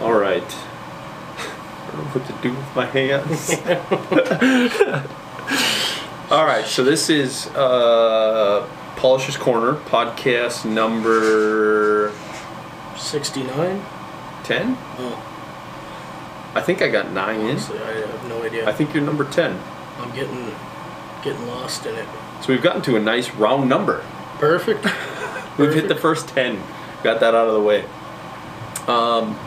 All right. I don't know what to do with my hands. All right, so this is uh, Polisher's Corner podcast number 69? 10. Oh, I think I got nine in. I have no idea. I think you're number 10. I'm getting getting lost in it. So we've gotten to a nice round number. Perfect. We've hit the first 10. Got that out of the way. Um,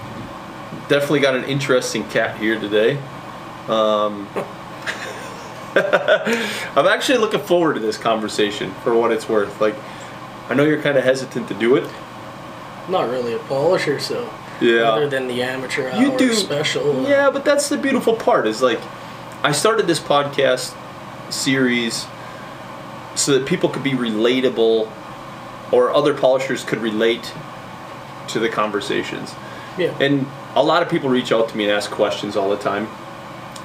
definitely got an interesting cat here today. Um, I'm actually looking forward to this conversation for what it's worth. Like, I know you're kind of hesitant to do it. Not really a polisher, so Yeah. other than the amateur hour You do. special. uh, Yeah, but that's the beautiful part is like, I started this podcast series so that people could be relatable or other polishers could relate to the conversations. yeah. And a lot of people reach out to me and ask questions all the time.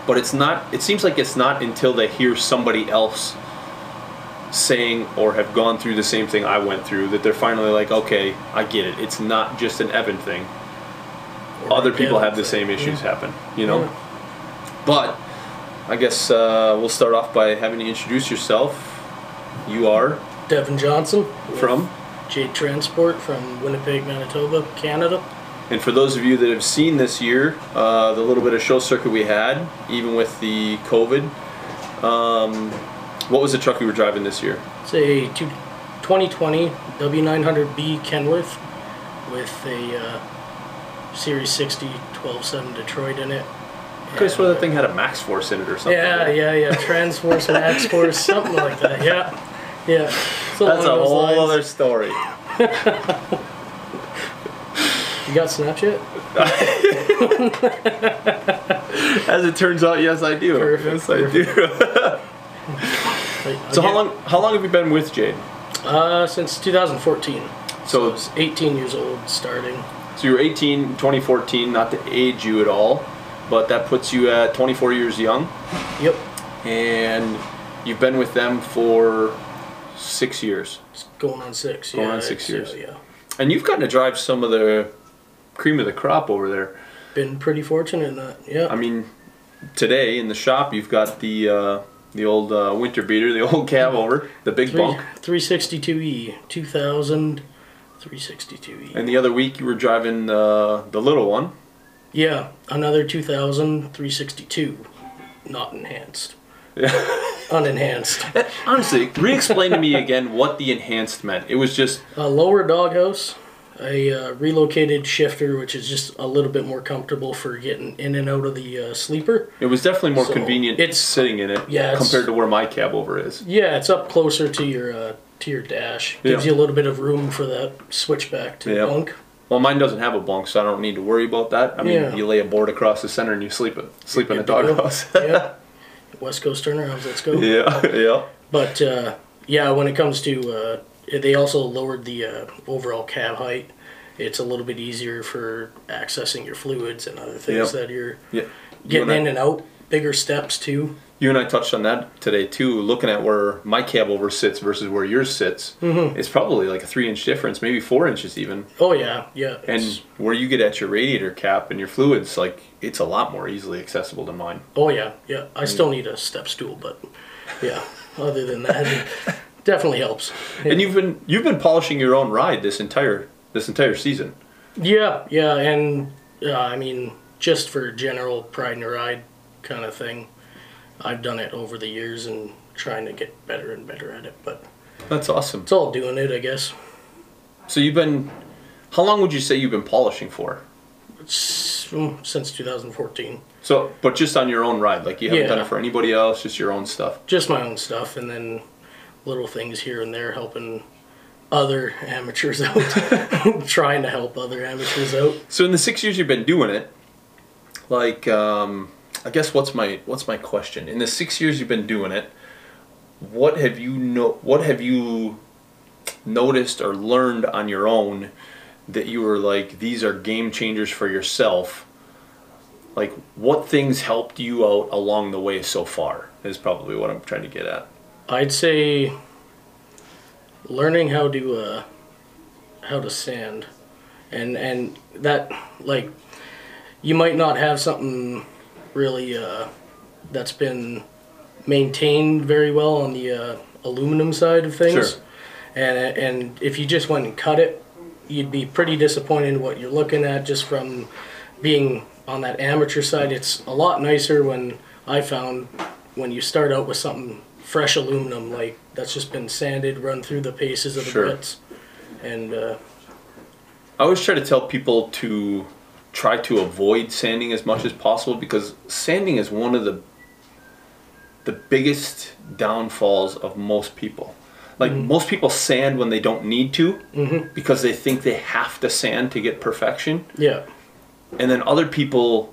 But it's not it seems like it's not until they hear somebody else saying or have gone through the same thing I went through that they're finally like, okay, I get it. It's not just an Evan thing. Or Other people have the same issues Yeah. happen, you know? Yeah. But I guess uh, we'll start off by having you introduce yourself. You are Devon Johnson from Jade Transport from Winnipeg, Manitoba, Canada. And for those of you that have seen this year, uh, the little bit of show circuit we had, even with the COVID, um, what was the truck you were driving this year? It's a 2020 W900B Kenworth with a uh, Series 60 12.7 Detroit in it. Okay, so And, that thing had a Max Force in it or something. Yeah, yeah, yeah. Transforce, Max Force, something like that. Yeah, yeah. So That's a whole lines. other story. You got Snapchat? As it turns out, yes, I do. Perfect, Yes, I do. So how long? How long have you been with Jade? Uh, since 2014. So So I was 18 years old starting. So you were 18, 2014. Not to age you at all, but that puts you at 24 years young, Yep. and you've been with them for six years. It's going on six. Going yeah, on six it's, uh, years. yeah. And you've gotten to drive some of the cream of the crop over there. Been pretty fortunate in that. Yeah. I mean, today in the shop you've got the uh, the old uh, winter beater, the old cab over, the big Three, bunk. 362E, 2000, 362E. And the other week you were driving uh, the little one. yeah, another 2000, 362, not enhanced. Yeah. Unenhanced. Honestly, re-explain to me again what the enhanced meant. It was just A lower doghouse, a uh, relocated shifter, which is just a little bit more comfortable for getting in and out of the uh, sleeper. it was definitely more So, convenient it's- sitting in it yeah, compared to where my cab over is. Yeah, it's up closer to your uh, to your dash. Gives Yeah. you a little bit of room for that switchback to Yeah. bunk. Well, mine doesn't have a bunk, so I don't need to worry about that. I mean, Yeah. you lay a board across the center and you sleep it, sleep in a doghouse. yeah. West Coast turnarounds, let's go. yeah, yeah. But uh, yeah, when it comes to, uh, they also lowered the uh, overall cab height. It's a little bit easier for accessing your fluids and other things Yep. that you're Yeah. You getting and, in and out. Bigger steps too. you and I touched on that today too, looking at where my cab over sits versus where yours sits. Mm-hmm. It's probably like a three inch difference, maybe four inches even. Oh yeah, yeah. And it's- where you get at your radiator cap and your fluids, like it's a lot more easily accessible than mine. oh yeah, yeah. I still need a step stool, but yeah. Other than that, definitely helps. And you've been you've been polishing your own ride this entire this entire season. Yeah, yeah, and uh, I mean, just for general pride in your ride kind of thing, I've done it over the years and trying to get better and better at it. But That's awesome. it's all doing it, I guess. So you've been how long would you say you've been polishing for? It's, mm, since 2014, So, but just on your own ride, like you haven't done it for anybody else, just your own stuff. just my own stuff, and then little things here and there helping other amateurs out, trying to help other amateurs out. So in the six years you've been doing it, like um, I guess what's my what's my question? In the six years you've been doing it, what have you know? What have you noticed or learned on your own that you were like these are game changers for yourself? Like what things helped you out along the way so far is probably what I'm trying to get at. I'd say learning how to uh, how to sand, and and that like you might not have something really uh, that's been maintained very well on the uh, aluminum side of things. Sure. And and if you just went and cut it, you'd be pretty disappointed in what you're looking at just from being on that amateur side. It's a lot nicer when I found when you start out with something fresh aluminum like that's just been sanded, run through the paces of the Sure. bits, and uh, I always try to tell people to try to avoid sanding as much as possible because sanding is one of the the biggest downfalls of most people. Like most people sand when they don't need to because they think they have to sand to get perfection, yeah, and then other people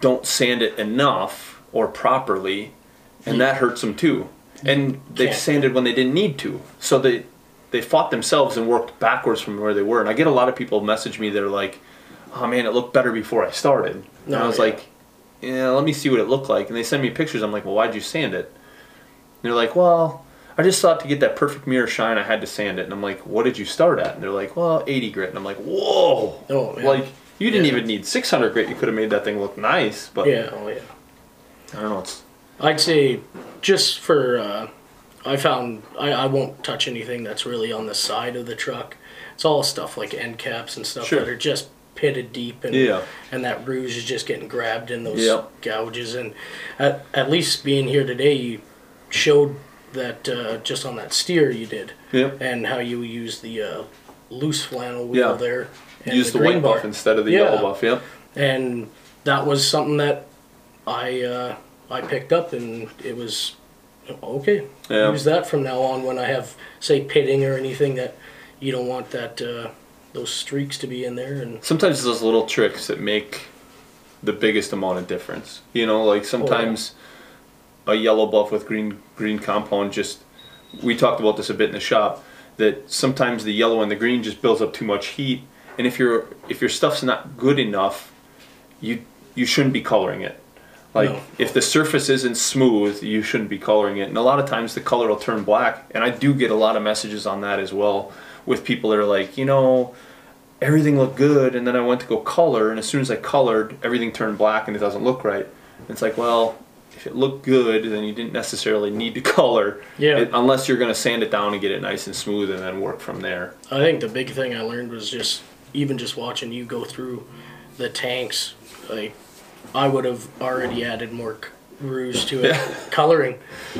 don't sand it enough or properly, and that hurts them too. And Can't. sanded when they didn't need to, so they they fought themselves and worked backwards from where they were. And I get a lot of people message me. They're like, "Oh man, it looked better before I started." and No, I was yeah. like, "Yeah, let me see what it looked like." And they send me pictures. I'm like, "Well, why'd you sand it?" And they're like, "Well." I just thought to get that perfect mirror shine, I had to sand it. And I'm like, what did you start at? And they're like, well, 80 grit. And I'm like, whoa. Oh, man. Like, you didn't Yeah. even need 600 grit. You could have made that thing look nice. But yeah, oh yeah. I don't know. It's I'd say just for uh, I found I, I won't touch anything that's really on the side of the truck. It's all stuff like end caps and stuff Sure. that are just pitted deep and Yeah. and that rouge is just getting grabbed in those Yep. gouges and at, at least being here today you showed that uh, just on that steer you did yeah. and how you use the uh, loose flannel wheel Yeah. there and Use the, green white bar. buff instead of the Yeah. yellow buff. Yep. and that was something that I uh, I picked up, and it was okay. Yeah. Use that from now on when I have say pitting or anything that you don't want that uh, those streaks to be in there. And Sometimes it's those little tricks that make the biggest amount of difference. You know, like sometimes a yellow buff with green green compound just. We talked about this a bit in the shop. That sometimes the yellow and the green just builds up too much heat, and if your if your stuff's not good enough, you you shouldn't be coloring it. Like No. if the surface isn't smooth, you shouldn't be coloring it. And a lot of times the color will turn black. And I do get a lot of messages on that as well with people that are like, you know, everything looked good and then I went to go color and as soon as I colored, everything turned black and it doesn't look right. And it's like, well, if it looked good, then you didn't necessarily need to color. Yeah. It- unless you're going to sand it down and get it nice and smooth and then work from there. I think the big thing I learned was just even just watching you go through the tanks. Like I would have already added more c- rouge to it, Yeah. coloring.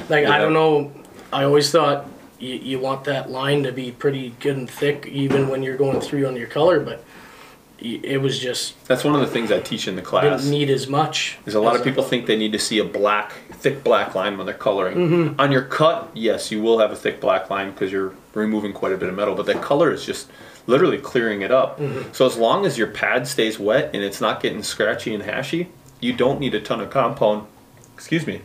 Like I don't know. I always thought you, you want that line to be pretty good and thick, even when you're going through on your color. But y- it was just That's one of the things I teach in the class. didn't need as much. There's a lot of people think they need to see a black, thick black line when they're coloring. Mm-hmm. On your cut, yes, you will have a thick black line because you're removing quite a bit of metal, but that color is just literally clearing it up. Mm-hmm. So as long as your pad stays wet and it's not getting scratchy and hashy, you don't need a ton of compound. Excuse me.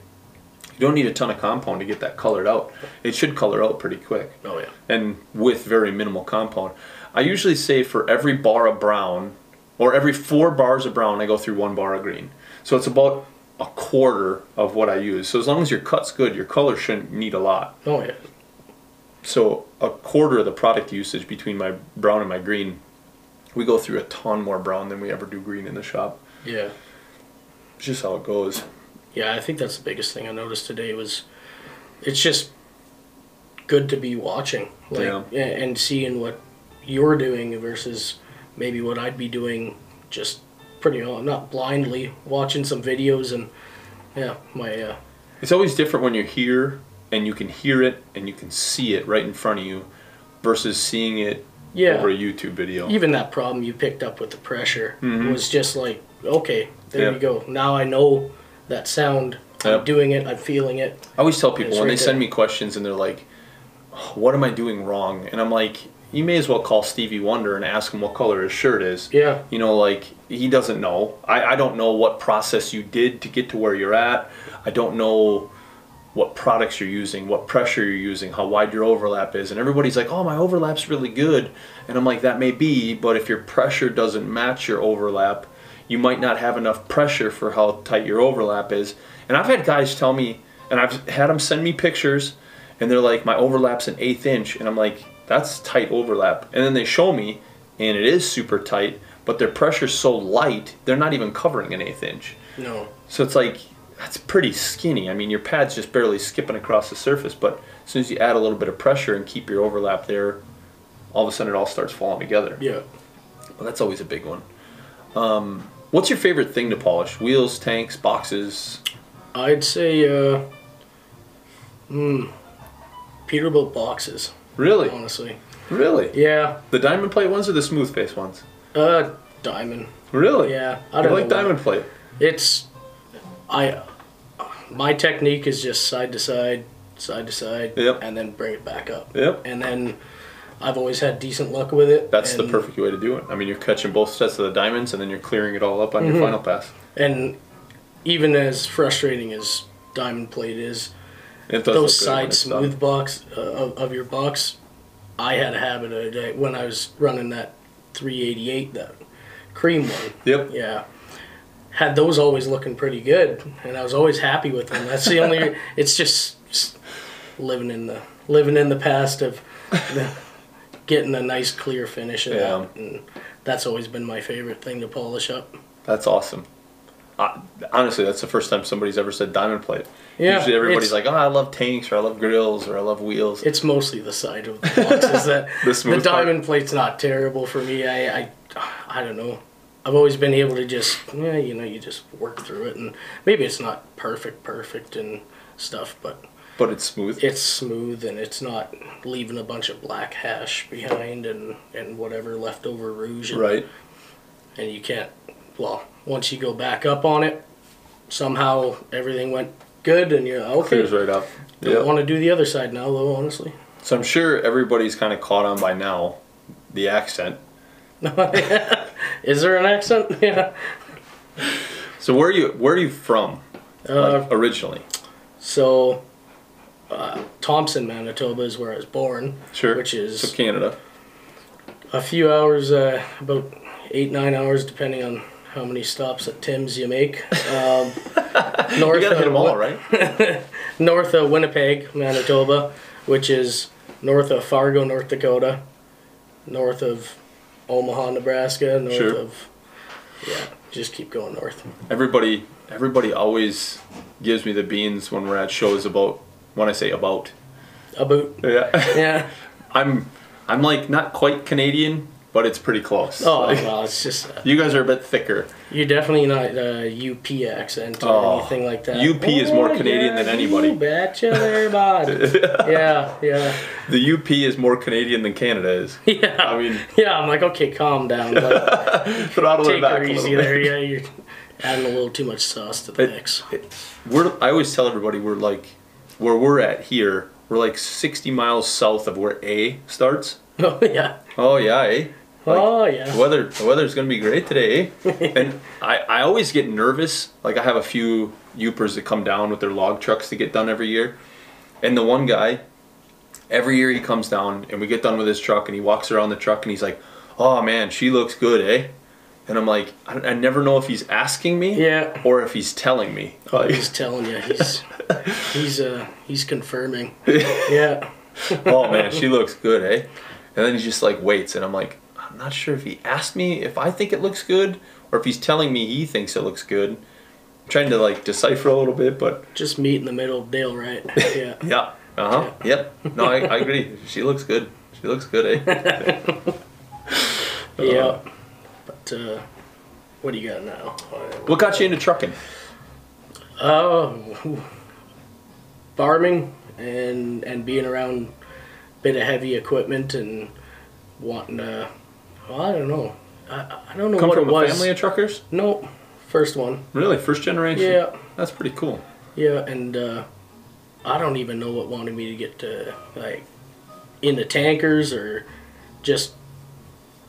You don't need a ton of compound to get that colored out. It should color out pretty quick Oh yeah. and with very minimal compound. I usually say for every bar of brown, or every four bars of brown, I go through one bar of green. So it's about a quarter of what I use. So as long as your cut's good, your color shouldn't need a lot. Oh yeah. So a quarter of the product usage between my brown and my green, we go through a ton more brown than we ever do green in the shop. Yeah. It's just how it goes. Yeah, I think that's the biggest thing I noticed today was it's just good to be watching like Yeah. and seeing what you're doing versus maybe what I'd be doing just pretty uh, not blindly watching some videos and yeah, my uh, It's always different when you're here and you can hear it and you can see it right in front of you versus seeing it yeah, over a YouTube video. even that problem you picked up with the pressure Mhm. was just like okay, there Yeah. you go. Now I know that sound. I'm doing it. I'm feeling it. I always tell people when right they send me questions and they're like, "Oh, "What am I doing wrong?" and I'm like, "You may as well call Stevie Wonder and ask him what color his shirt is." Yeah. You know, like he doesn't know. I, I don't know what process you did to get to where you're at. I don't know what products you're using, what pressure you're using, how wide your overlap is. And everybody's like, oh, my overlap's really good. And I'm like, that may be, but if your pressure doesn't match your overlap, you might not have enough pressure for how tight your overlap is. And I've had guys tell me, and I've had them send me pictures, and they're like, my overlap's an eighth inch. And I'm like, that's tight overlap. And then they show me, and it is super tight, but their pressure's so light, they're not even covering an eighth inch. No. So it's like that's pretty skinny. I mean, your pad's just barely skipping across the surface, but as soon as you add a little bit of pressure and keep your overlap there, all of a sudden it all starts falling together. Yeah. Well, that's always a big one. Um, what's your favorite thing to polish? Wheels, tanks, boxes? I'd say, uh, hmm, Peterbilt boxes, Really? honestly. Really? Yeah. The diamond plate ones or the smooth face ones? Uh, diamond. Really? Yeah. I I don't like diamond plate. It's, I, my technique is just side to side, side to side, Yep. and then bring it back up. Yep. And then I've always had decent luck with it. That's the and- perfect way to do it. I mean, you're catching both sets of the diamonds and then you're clearing it all up on Mm-hmm. your final pass. And even as frustrating as diamond plate is, It does those look good when side it's done. smooth box uh, of, of your box, I had a habit of it when I was running that 388, that cream one. Yep. Yeah. Had those always looking pretty good, and I was always happy with them. That's the only. it's just s- living in the living in the past of the, getting a nice clear finish of Yeah. that, and that's always been my favorite thing to polish up. That's awesome. Honestly, that's the first time somebody's ever said diamond plate. Yeah, Usually everybody's like, oh, I love tanks or I love grills or I love wheels. It's mostly the side of the boxes that The the, smooth part. diamond plate's not terrible for me. I, I I don't know. I've always been able to just yeah, you know, you just work through it, and maybe it's not perfect, perfect and stuff, but but it's smooth. it's smooth and it's not leaving a bunch of black hash behind and and whatever leftover rouge. And, right. And you can't. Well, once you go back up on it, somehow everything went good, and you're okay. Clears right up. Don't Yeah. want to do the other side now, though. Honestly. So I'm sure everybody's kind of caught on by now the accent. Is there an accent? Yeah. So where are you where are you from Uh, like, originally? so, uh, Thompson, Manitoba is where I was born. Sure. Which is so Canada. a few hours, uh, about eight, nine hours, depending on how many stops at Tim's you make. Um, north, You gotta hit them of, all, right? north of Winnipeg, Manitoba, which is north of Fargo, North Dakota, north of Omaha, Nebraska, north Sure. of. Yeah, just keep going north. Everybody everybody always gives me the beans when we're at shows about when I say about. About. Yeah. Yeah. I'm I'm like not quite Canadian, but it's pretty close. Oh, Like, well, it's just. Uh, you guys are a bit thicker. You're definitely not uh, UP accent or Oh, anything like that. UP is more Oh, Canadian yeah, than anybody. You betcha there, bud. yeah, yeah, The UP is more Canadian than Canada is. yeah. I mean, yeah, I'm like, okay, calm down. But throttle it take back her a easy little there. Yeah, you're adding a little too much sauce to the It- mix. We're I always tell everybody we're like where we're at here. We're like 60 miles south of where A starts. Oh yeah. Oh yeah, eh? Like, oh The yeah. weather, the weather's gonna be great today, eh? and I, I always get nervous. Like I have a few Upers that come down with their log trucks to get done every year, and the one guy, every year he comes down and we get done with his truck and he walks around the truck and he's like, "Oh man, she looks good, eh?" And I'm like, I, I never know if he's asking me Yeah. or if he's telling me. Oh, Like, he's telling you. He's he's uh he's confirming. Yeah. oh man, she looks good, eh? And then he just like waits, and I'm like, I'm not sure if he asked me if I think it looks good or if he's telling me he thinks it looks good. I'm trying to like decipher a little bit, but Just meet in the middle, Dale. Right. Yeah. yeah, uh huh, yep. No, I, I agree. She looks good. She looks good, eh? yeah. But uh, what do you got now? What got you into trucking? Oh, farming and and being around a bit of heavy equipment and wanting to. Well, I don't know. I, I don't know Come what from it a family of truckers? no, first one. Really, first generation? Yeah, That's pretty cool. yeah, and uh, I don't even know what wanted me to get to like in the tankers or just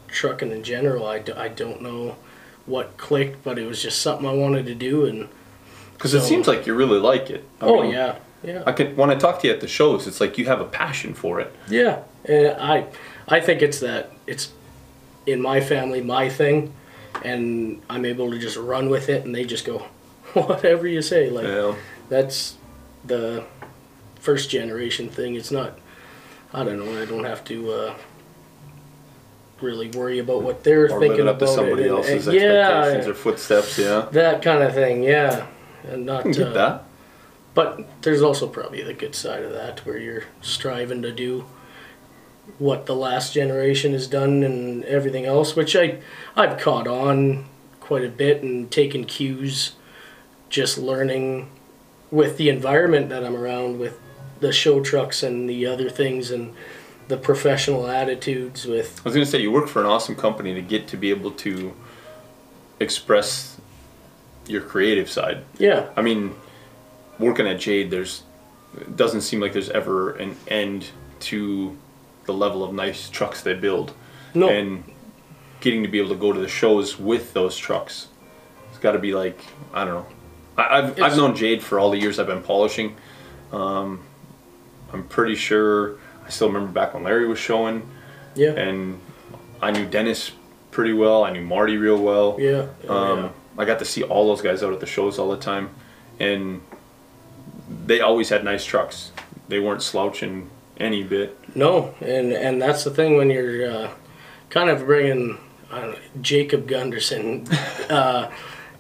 trucking in general. I, do, I don't know what clicked, but it was just something I wanted to do. And Because it seems like you really like it. I oh mean, yeah, yeah. I can when I talk to you at the shows, it's like you have a passion for it. Yeah, and I, I think it's that it's in my family my thing, and I'm able to just run with it, and they just go, whatever you say. Like Yeah. that's the first generation thing. It's not. I don't know. I don't have to uh, really worry about what they're Or thinking living up to about somebody it. else's and- yeah, expectations or footsteps. Yeah, that kind of thing. Yeah, and not get uh, that. But there's also probably the good side of that, where you're striving to do what the last generation has done and everything else, which I I've caught on quite a bit and taken cues, just learning with the environment that I'm around with the show trucks and the other things and the professional attitudes with I was gonna say you work for an awesome company to get to be able to express your creative side. yeah I mean, working at Jade, there's doesn't seem like there's ever an end to the level of nice trucks they build, no and getting to be able to go to the shows with those trucks. It's got to be like I don't know. I, I've I've known Jade for all the years I've been polishing. Um, I'm pretty sure I still remember back when Larry was showing, yeah and I knew Dennis pretty well. I knew Marty real well. yeah, oh, Um, yeah. I got to see all those guys out at the shows all the time, and they always had nice trucks. They weren't slouching any bit. No, and and that's the thing when you're uh, kind of bringing I don't know, Jacob Gunderson. Uh,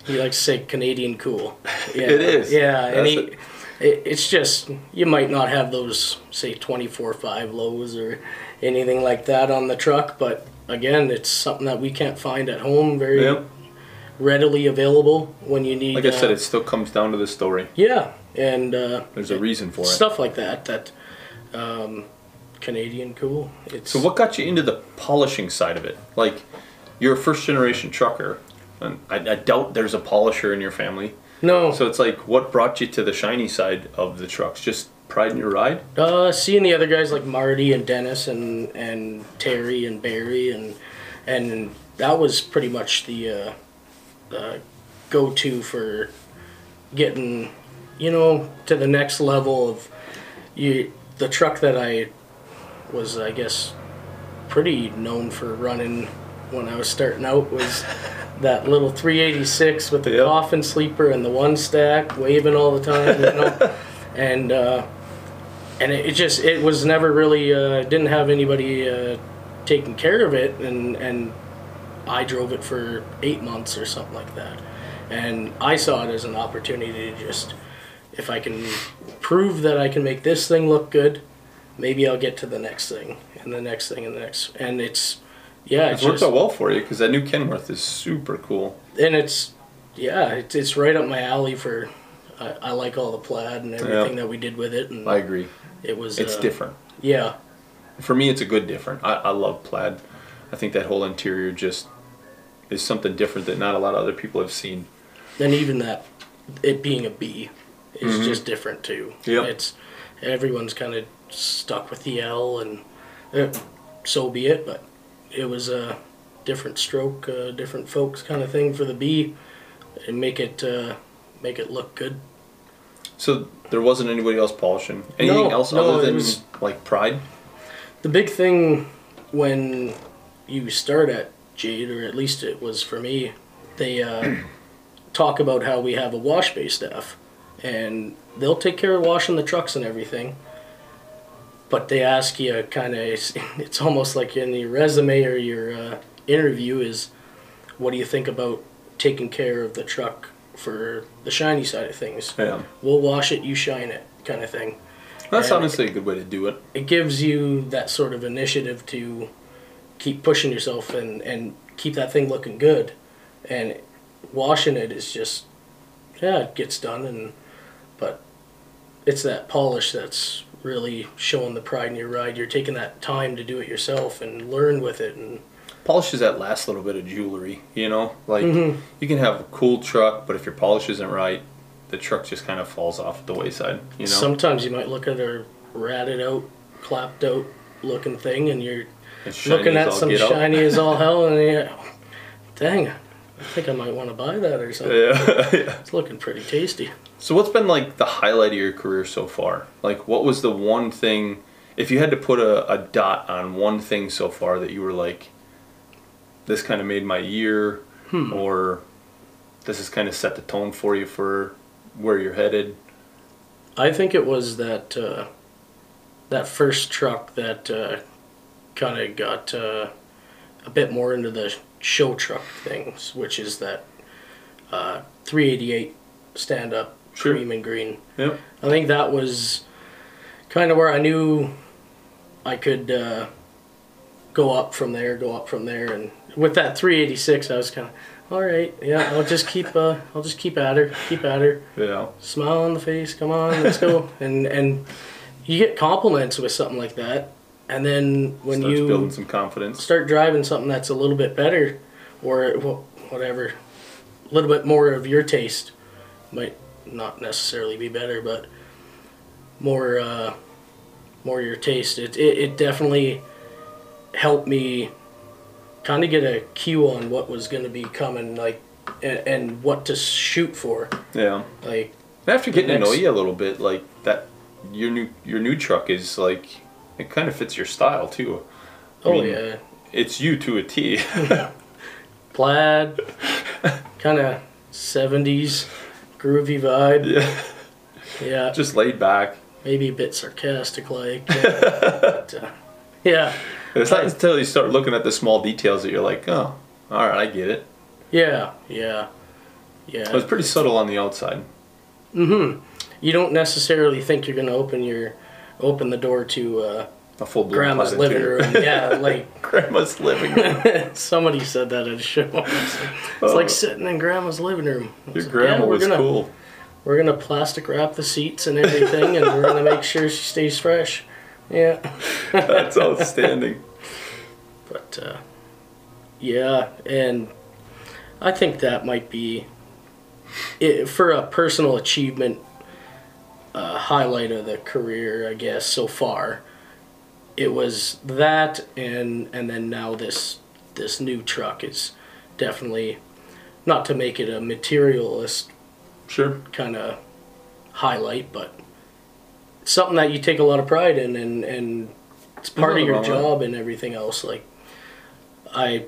he likes to say Canadian cool. Yeah, It is. Yeah, and he. it. It, it's just you might not have those say twenty four five lows or anything like that on the truck, but again, it's something that we can't find at home very Yep. Readily available when you need. Like I said, uh, it still comes down to the story. yeah, and uh, There's a reason for it. stuff like that. That um, Canadian cool. It's So what got you into the polishing side of it? Like, you're a first generation trucker, and I, I doubt there's a polisher in your family. no. So it's like, what brought you to the shiny side of the trucks? Just pride in your ride? Uh, seeing the other guys like Marty and Dennis and and Terry and Barry and and that was pretty much the uh, uh, go-to for getting you know to the next level of you the truck that I was I guess pretty known for running when I was starting out was that little 386 with the Yep. coffin sleeper and the one stack waving all the time you know and uh, and it, it just it was never really uh, didn't have anybody uh, taking care of it and and I drove it for eight months or something like that and I saw it as an opportunity to just if I can prove that I can make this thing look good maybe I'll get to the next thing and the next thing and the next and it's yeah It's it's worked just, out well for you because that new Kenworth is super cool. and it's yeah it's, it's right up my alley for I, I like all the plaid and everything that we did with it and I agree. it was It's uh, different. yeah For me, it's a good different. I, I love plaid. I think that whole interior just is something different that not a lot of other people have seen. and even that it being a B is just different too. Mm-hmm. Yep. It's everyone's kind of stuck with the L, and uh, so be it. But it was a different stroke, uh, different folks kind of thing for the B, and make it uh, make it look good. So there wasn't anybody else polishing. Anything No, else no, other than was- like pride? The big thing when you start at Jade, or at least it was for me, they uh, talk about how we have a wash bay staff, and they'll take care of washing the trucks and everything. But they ask you kind of, it's, it's almost like in your resume or your uh, interview is, what do you think about taking care of the truck for the shiny side of things? Yeah. We'll wash it, you shine it, kind of thing That's And- honestly a good way to do it. it gives you that sort of initiative to keep pushing yourself and, and keep that thing looking good. And washing it is just, yeah, it gets done. And but it's that polish that's really showing the pride in your ride. You're taking that time to do it yourself and learn with it. And Polish is that last little bit of jewelry, you know? Like, Mhm. you can have a cool truck, but if your polish isn't right, the truck just kind of falls off the wayside, you know? sometimes you might look at a ratted out, clapped out looking thing, and you're looking at some shiny as all hell, and you're, dang, I think I might want to buy that or something. Yeah. yeah. It's looking pretty tasty. So what's been like the highlight of your career so far? Like what was the one thing if you had to put a, a dot on one thing so far that you were like this kind of made my year Hmm. or this has kind of set the tone for you for where you're headed? I think it was that uh, that first truck that uh, kind of got uh, a bit more into the show truck things, which is that uh, 388 stand up Sure. cream and green. Yep. I think that was kind of where I knew I could uh, go up from there, go up from there, and with that 386, I was kind of, all right, yeah, I'll just keep, uh, I'll just keep at her, keep at her, Yeah. smile on the face, come on, let's go, and and you get compliments with something like that, and then when Starts you building some confidence. start driving something that's a little bit better, or whatever, a little bit more of your taste, might not necessarily be better, but more uh, more your taste. It, it it definitely helped me kind of get a cue on what was going to be coming, like and, and what to shoot for, Yeah. like. After getting to know you a little bit, like that, your new your new truck is like it kind of fits your style too. I Oh mean, yeah, It's you to a T. plaid, kind of seventies groovy vibe. yeah. Yeah, Just laid back. maybe a bit sarcastic like. but, uh, yeah, It's not until you start looking at the small details that you're like, oh, all right, I get it. yeah, yeah, yeah. It was pretty subtle on the outside. Mm-hmm. You don't necessarily think you're gonna open your open the door to uh, A full blown grandma's living room. Yeah, like Grandma's living room. somebody said that at a show. It's Oh. like sitting in grandma's living room. Your like, grandma yeah, was gonna, cool. We're gonna plastic wrap the seats and everything, and we're gonna make sure she stays fresh. Yeah. That's outstanding. But uh, yeah, and I think that might be it, for a personal achievement uh, highlight of the career, I guess so far. It was that, and and then now this this new truck is definitely not to make it a materialist Sure. kind of highlight, but something that you take a lot of pride in, and and it's part of your wrong with it. job and everything else. Like I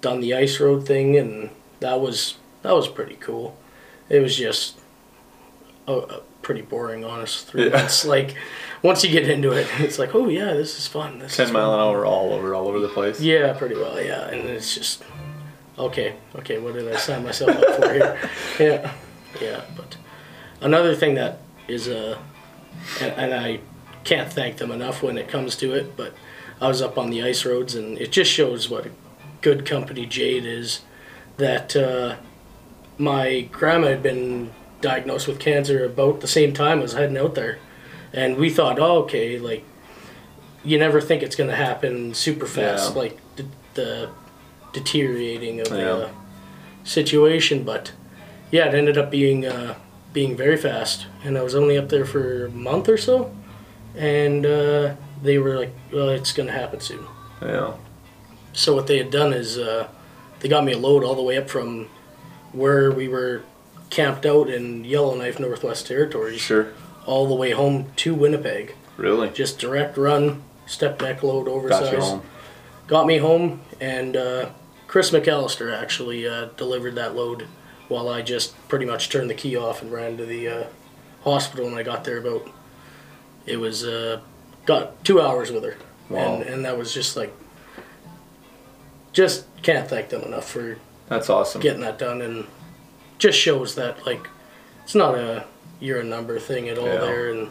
done the ice road thing, and that was that was pretty cool. It was just a, a pretty boring, honest three Yeah. months. Like once you get into it, it's like, oh yeah, this is fun. This Ten is mile fun. an hour all over, all over the place. Yeah, pretty well. Yeah, and it's just okay. Okay, what did I sign myself up for here? Yeah, yeah. But another thing that is uh, and, and I can't thank them enough when it comes to it. But I was up on the ice roads, and it just shows what a good company Jade is. That uh, my grandma had been diagnosed with cancer about the same time I was heading out there, and we thought, oh, okay, like you never think it's going to happen super fast, Yeah. like the, the deteriorating of Yeah. the situation. But yeah, it ended up being uh, being very fast, and I was only up there for a month or so, and uh, they were like, "Well, it's going to happen soon." Yeah. So what they had done is uh, they got me a load all the way up from where we were camped out in Yellowknife, Northwest Territories, Sure. all the way home to Winnipeg. Really. Just direct run, step deck load, Got oversized. home. Got me home, and uh, Chris McAllister actually uh, delivered that load while I just pretty much turned the key off and ran to the uh, hospital. And I got there about it was uh, got two hours with her, Wow. and and that was just like just can't thank them enough for That's awesome. getting that done, and just shows that like it's not a you're a number thing at all Yeah. there, and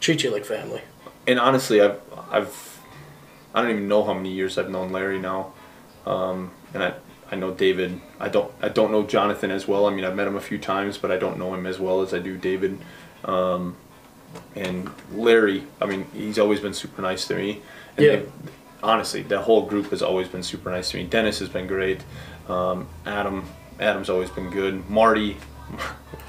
treat you like family. and honestly, I've I've I don't even know how many years I've known Larry now, um, and I I know David. I don't I don't know Jonathan as well. I mean, I've met him a few times, but I don't know him as well as I do David. Um, and Larry, I mean, he's always been super nice to me. And Yeah. they- honestly, the whole group has always been super nice to me. Dennis has been great. Um, Adam, Adam's always been good. Marty,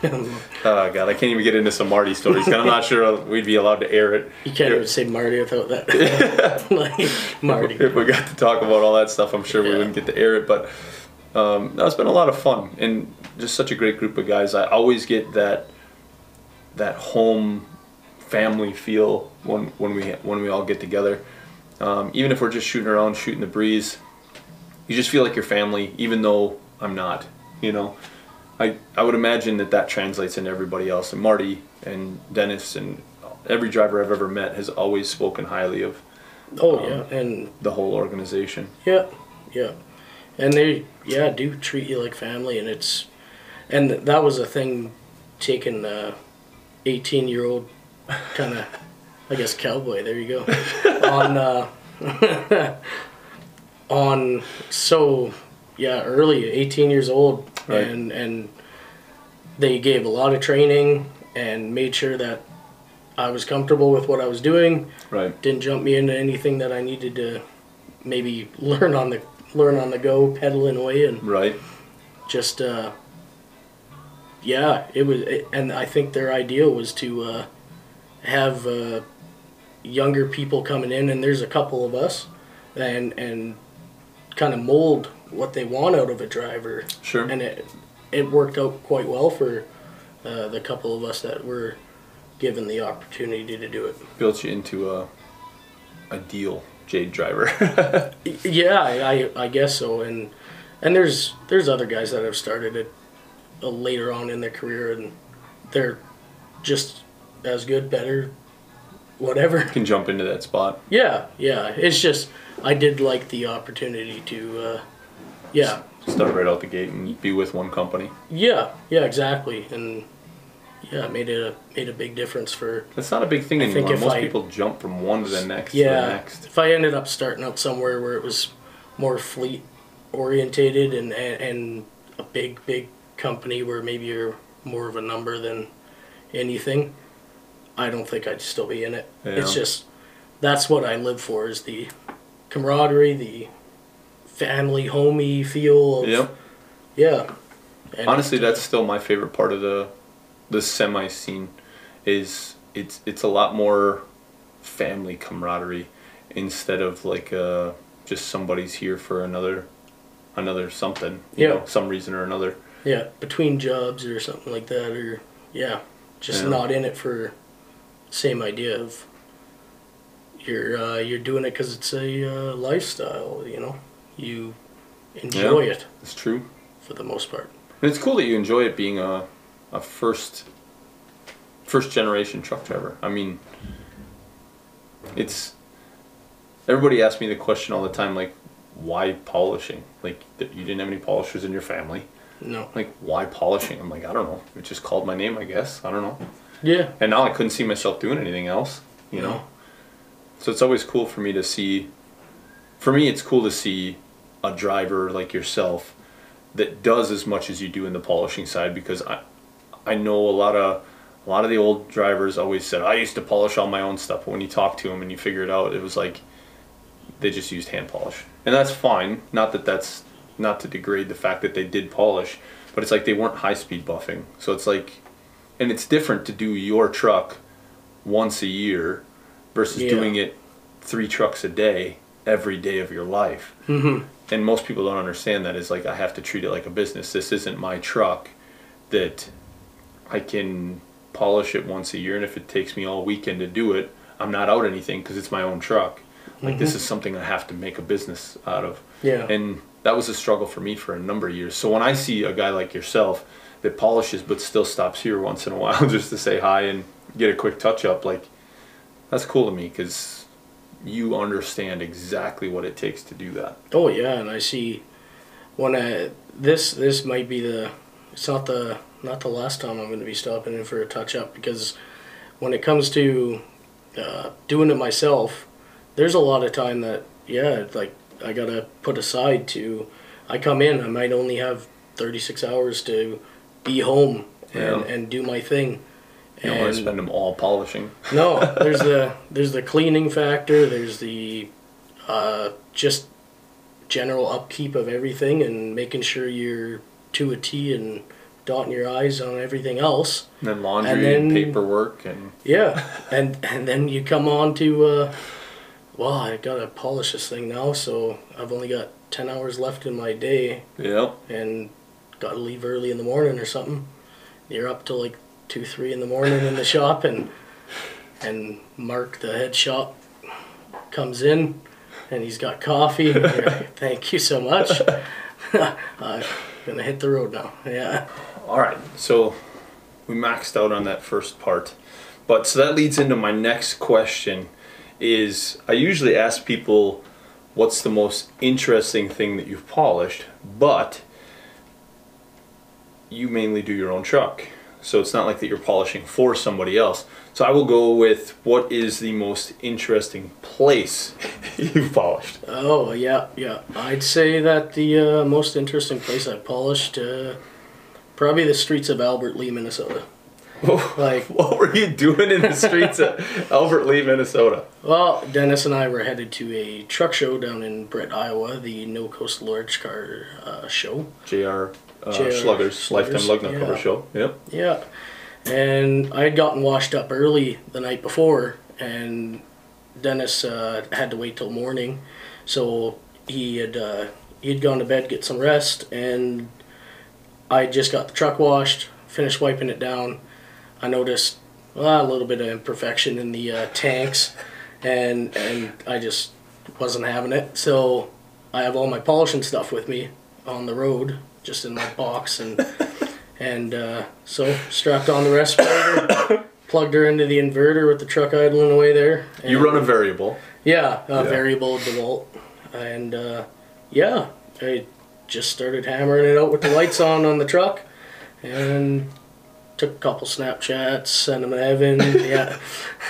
oh god, I can't even get into some Marty stories. I'm not sure we'd be allowed to air it. You can't even say Marty without that. like Marty. If we got to talk about all that stuff, I'm sure we wouldn't get to air it. But um, no, it's been a lot of fun and just such a great group of guys. I always get that that home family feel when when we when we all get together. Um, even if we're just shooting around, shooting the breeze, you just feel like your family, even though I'm not. You know, I I would imagine that that translates into everybody else. And Marty and Dennis and every driver I've ever met has always spoken highly of Oh yeah, and the whole organization. yeah, yeah, and they yeah do treat you like family, and it's and that was a thing taking a eighteen year old kind of I guess cowboy. There you go on uh, on so yeah early eighteen years old Right. and and they gave a lot of training and made sure that I was comfortable with what I was doing Right. didn't jump me into anything that I needed to maybe learn on the learn on the go, pedaling away, and Right. just uh, yeah, it was. And I think their idea was to uh, have uh, younger people coming in, and there's a couple of us, and and kind of mold what they want out of a driver, Sure. and it it worked out quite well for uh, the couple of us that were given the opportunity to do it. Built you into a ideal Jade driver. Yeah, I, I, I guess so, and and there's there's other guys that have started it uh, later on in their career, and they're just as good, better, whatever. Can jump into that spot. Yeah, yeah. It's just I did like the opportunity to, uh, yeah, Start right out the gate and be with one company. yeah, yeah, exactly, and yeah, it made a made a big difference for That's not a big thing I anymore. Most I- people jump from one to the next to the yeah. next. If I ended up starting out somewhere where it was more fleet orientated and, and and a big big company where maybe you're more of a number than anything, I don't think I'd still be in it. It's just that's what I live for is the camaraderie, the family homey feel. Of, Yep. Yeah. And Honestly, that's still my favorite part of the the semi scene. Is it's it's a lot more family camaraderie instead of like uh, just somebody's here for another another something. You Yeah. know, some reason or another. yeah between jobs or something like that or yeah just Yeah. not in it for same idea of you're uh, you're doing it because it's a uh, lifestyle you know you enjoy it It's true. for the most part And it's cool that you enjoy it being a, a first first generation truck driver. I mean, it's everybody asks me the question all the time, like, why polishing? Like, you didn't have any polishers in your family. no Like, why polishing? I'm like, I don't know. It just called my name, I guess. I don't know. yeah And now I couldn't see myself doing anything else. You know. No. So it's always cool for me to see. For me, it's cool to see a driver like yourself that does as much as you do in the polishing side because I, I know a lot of a lot of the old drivers always said I used to polish all my own stuff. But when you talk to them and you figure it out, it was like they just used hand polish, and that's fine. Not that that's not to degrade the fact that they did polish, but it's like they weren't high speed buffing. So it's like, and it's different to do your truck once a year versus Yeah. doing it three trucks a day every day of your life. mm-hmm. And most people don't understand that is like I have to treat it like a business. This isn't my truck that I can polish it once a year and if it takes me all weekend to do it, I'm not out anything because it's my own truck. Like this mm-hmm. is something I have to make a business out of. Yeah. And that was a struggle for me for a number of years. So when I see a guy like yourself that polishes but still stops here once in a while just to say hi and get a quick touch up, like that's cool to me because you understand exactly what it takes to do that. oh yeah and i see when i this this might be the it's not the not the last time i'm going to be stopping in for a touch up because when it comes to uh, doing it myself there's a lot of time that yeah like i gotta put aside to i come in i might only have 36 hours to be home and, Yeah. and do my thing You don't want to spend them all polishing. no, there's the there's the cleaning factor. There's the uh, just general upkeep of everything and making sure you're to a T and dotting your I's on everything else. And then laundry And and, paperwork and Yeah, and and then you come on to, uh, well, I gotta polish this thing now, so I've only got ten hours left in my day, yeah. and gotta leave early in the morning or something. You're up till like two, three in the morning in the shop, and and Mark, the head shop, comes in, and he's got coffee. like, Thank you so much. I'm gonna hit the road now. Yeah. All right. So we maxed out on that first part. But so that leads into my next question is I usually ask people what's the most interesting thing that you've polished, but you mainly do your own truck. So it's not like that you're polishing for somebody else. So I will go with what is the most interesting place you've polished. Oh yeah, yeah. I'd say that the uh, most interesting place I've polished, uh, probably the streets of Albert Lea, Minnesota. Like- what were you doing in the streets of Albert Lea, Minnesota? Well, Dennis and I were headed to a truck show down in Britt, Iowa, the No Coast Large Car uh, show. Jr. Uh, Sluggers, Sluggers, lifetime lug nut yeah. cover show. Yep. Yeah. And I had gotten washed up early the night before, and Dennis uh, had to wait till morning. So he had uh, he had gone to bed, get some rest, and I just got the truck washed, finished wiping it down. I noticed well, a little bit of imperfection in the uh, tanks, and and I just wasn't having it. So I have all my polishing stuff with me on the road, just in my box, and and uh, so strapped on the respirator, plugged her into the inverter with the truck idling away there. You run a variable. yeah, a Yeah. variable DeWalt, and uh, yeah, I just started hammering it out with the lights on on the truck, and took a couple Snapchats, sent them to Evan. Yeah,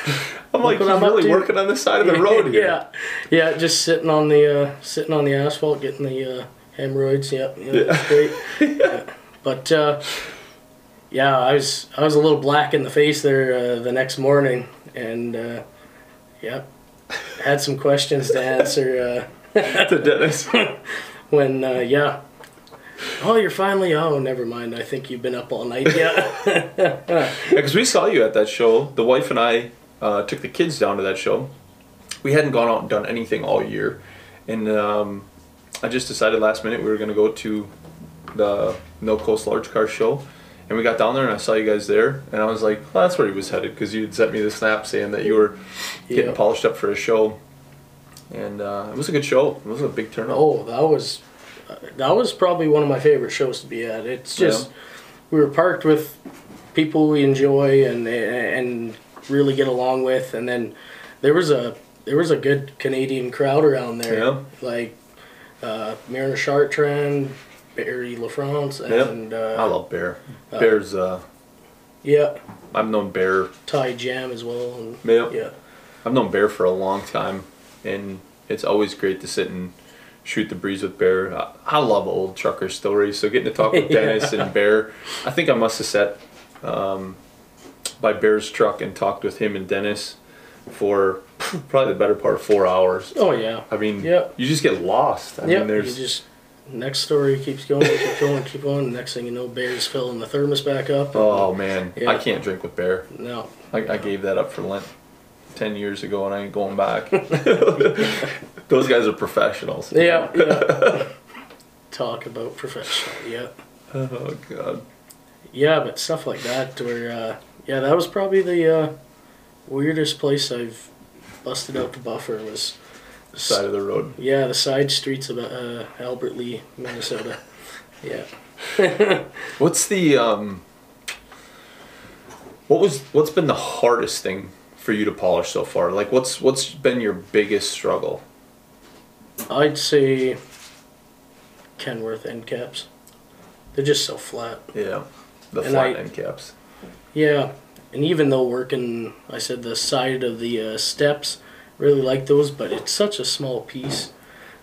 I'm like, I'm really working on the side of the road here. yeah, yeah, just sitting on the uh, sitting on the asphalt, getting the uh, hemorrhoids. Yep, yeah, Yeah. great. Yeah. But uh, yeah, I was I was a little black in the face there uh, the next morning, and uh, yeah, had some questions to answer to Dennis. uh, when uh, yeah. Oh, you're finally. Oh, never mind. I think you've been up all night. Yeah. Because we saw you at that show. The wife and I uh, took the kids down to that show. We hadn't gone out and done anything all year, and um, I just decided last minute we were going to go to the No Coast Large Car Show. And we got down there and I saw you guys there, and I was like, well, that's where he was headed because you had sent me the snap saying that you were getting Yeah. polished up for a show. And uh, it was a good show. It was a big turnout. Oh, that was that was probably one of my favorite shows to be at. It's just Yeah. we were parked with people we enjoy and and really get along with, and then there was a there was a good Canadian crowd around there, Yeah. like uh, Mariner Chartrand, Barry LaFrance, Yeah. and I uh, love Bear. uh, Bear's, uh, yeah, I've known Bear Ty Jam as well, and Yeah. yeah, I've known Bear for a long time, and it's always great to sit and shoot the breeze with Bear. I, I love old trucker stories, so getting to talk with Yeah. Dennis and Bear, I think I must have sat um, by Bear's truck and talked with him and Dennis for probably the better part of four hours. oh yeah, I mean, Yeah. you just get lost. I yeah. mean, there's you just next story keeps going, keep going, keep going. Next thing you know, Bear's filling the thermos back up. oh man, I can't drink with Bear. no. I, I gave that up for Lent ten years ago, and I ain't going back. Those guys are professionals. Yeah, yeah. Talk about professional. Yeah, Oh god. yeah, but stuff like that, where uh, yeah, that was probably the uh, weirdest place I've busted out the buffer was. The side of the road. Yeah, the side streets of uh, Albert Lea, Minnesota. Yeah. What's the um? What was what's been the hardest thing for you to polish so far? Like what's what's been your biggest struggle? I'd say Kenworth end caps. They're just so flat. Yeah, the And flat I- end caps. Yeah, and even though working, I said the side of the uh, steps, really like those, but it's such a small piece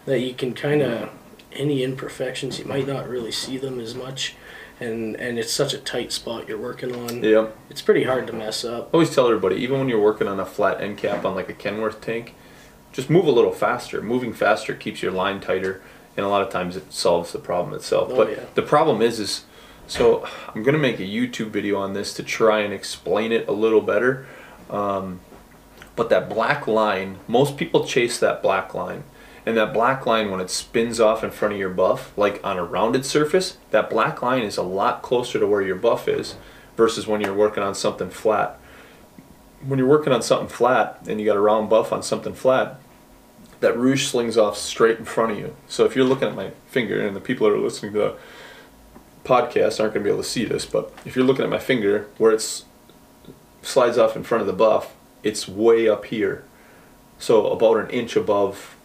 that you can kind of any imperfections you might not really see them as much, and and it's such a tight spot you're working on. Yeah. It's pretty hard to mess up. I always tell everybody, even when you're working on a flat end cap on like a Kenworth tank, just move a little faster. Moving faster keeps your line tighter, and a lot of times it solves the problem itself. Oh, but yeah. the problem is, is so I'm gonna make a YouTube video on this to try and explain it a little better. Um, but that black line, most people chase that black line. And that black line, when it spins off in front of your buff, like on a rounded surface, that black line is a lot closer to where your buff is versus when you're working on something flat. When you're working on something flat and you got a round buff on something flat, that rouge slings off straight in front of you. So if you're looking at my finger, and the people that are listening to the podcast aren't going to be able to see this, but if you're looking at my finger where it's slides off in front of the buff, it's way up here. So about an inch above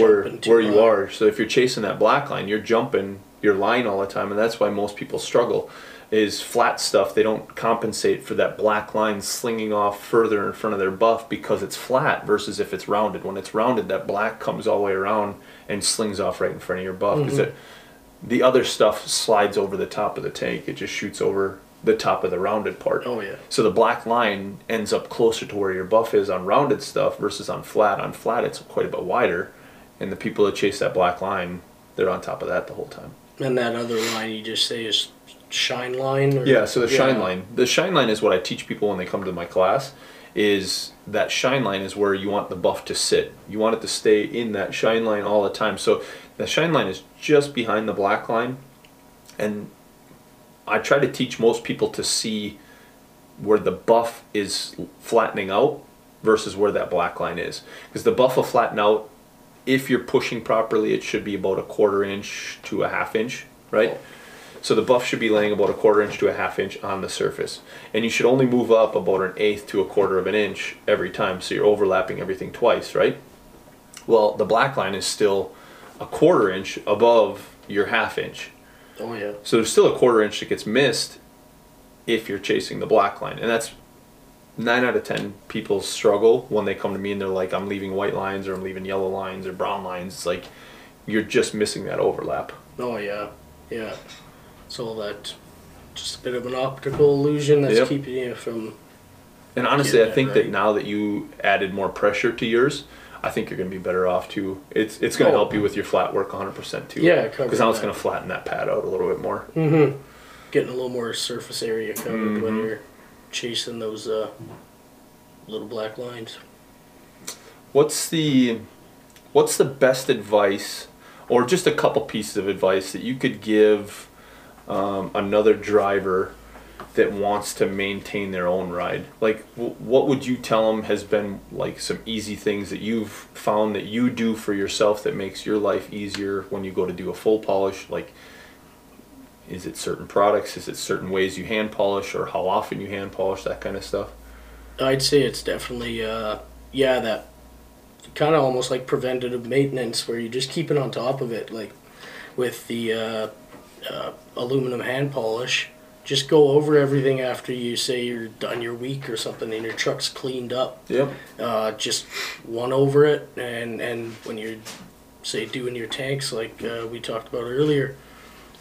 where where you high. are. So if you're chasing that black line, you're jumping your line all the time, and that's why most people struggle. Is flat stuff they don't compensate for that black line slinging off further in front of their buff because it's flat versus if it's rounded. When it's rounded, that black comes all the way around and slings off right in front of your buff because Mm-hmm. The other stuff slides over the top of the tank. It just shoots over the top of the rounded part. Oh yeah. So the black line ends up closer to where your buff is on rounded stuff versus on flat. On flat, it's quite a bit wider, and the people that chase that black line, they're on top of that the whole time. And that other line you just say is shine line. Or, Yeah. So the shine line, the shine line is what I teach people when they come to my class. Is that shine line is where you want the buff to sit. You want it to stay in that shine line all the time. So the shine line is just behind the black line, and I try to teach most people to see where the buff is flattening out versus where that black line is. Because the buff will flatten out if you're pushing properly, it should be about a quarter inch to a half inch, right? So the buff should be laying about a quarter inch to a half inch on the surface. And you should only move up about an eighth to a quarter of an inch every time. So you're overlapping everything twice, right? Well, the black line is still a quarter inch above your half inch. Oh yeah. So there's still a quarter inch that gets missed if you're chasing the black line. And that's nine out of ten people struggle when they come to me and they're like, I'm leaving white lines or I'm leaving yellow lines or brown lines. It's like you're just missing that overlap. Oh yeah. Yeah. So that just a bit of an optical illusion that's Yep. keeping you from. And honestly, I think that right. now that you added more pressure to yours, I think you're going to be better off too. It's it's going to Oh. help you with your flat work 100% too. Yeah, because now it's going to flatten that pad out a little bit more. Mm-hmm. Getting a little more surface area covered when Mhm. you're chasing those uh, little black lines. What's the what's the best advice, or just a couple pieces of advice that you could give um, another driver that wants to maintain their own ride? Like, w- what would you tell them has been like some easy things that you've found that you do for yourself that makes your life easier when you go to do a full polish? Like, is it certain products? Is it certain ways you hand polish, or how often you hand polish? That kind of stuff. I'd say it's definitely uh, yeah that kind of almost like preventative maintenance where you just keep it on top of it like with the uh, uh, aluminum hand polish just go over everything after you say you're done your week or something and your truck's cleaned up Yep. uh, just one over it and and when you're say doing your tanks like uh, we talked about earlier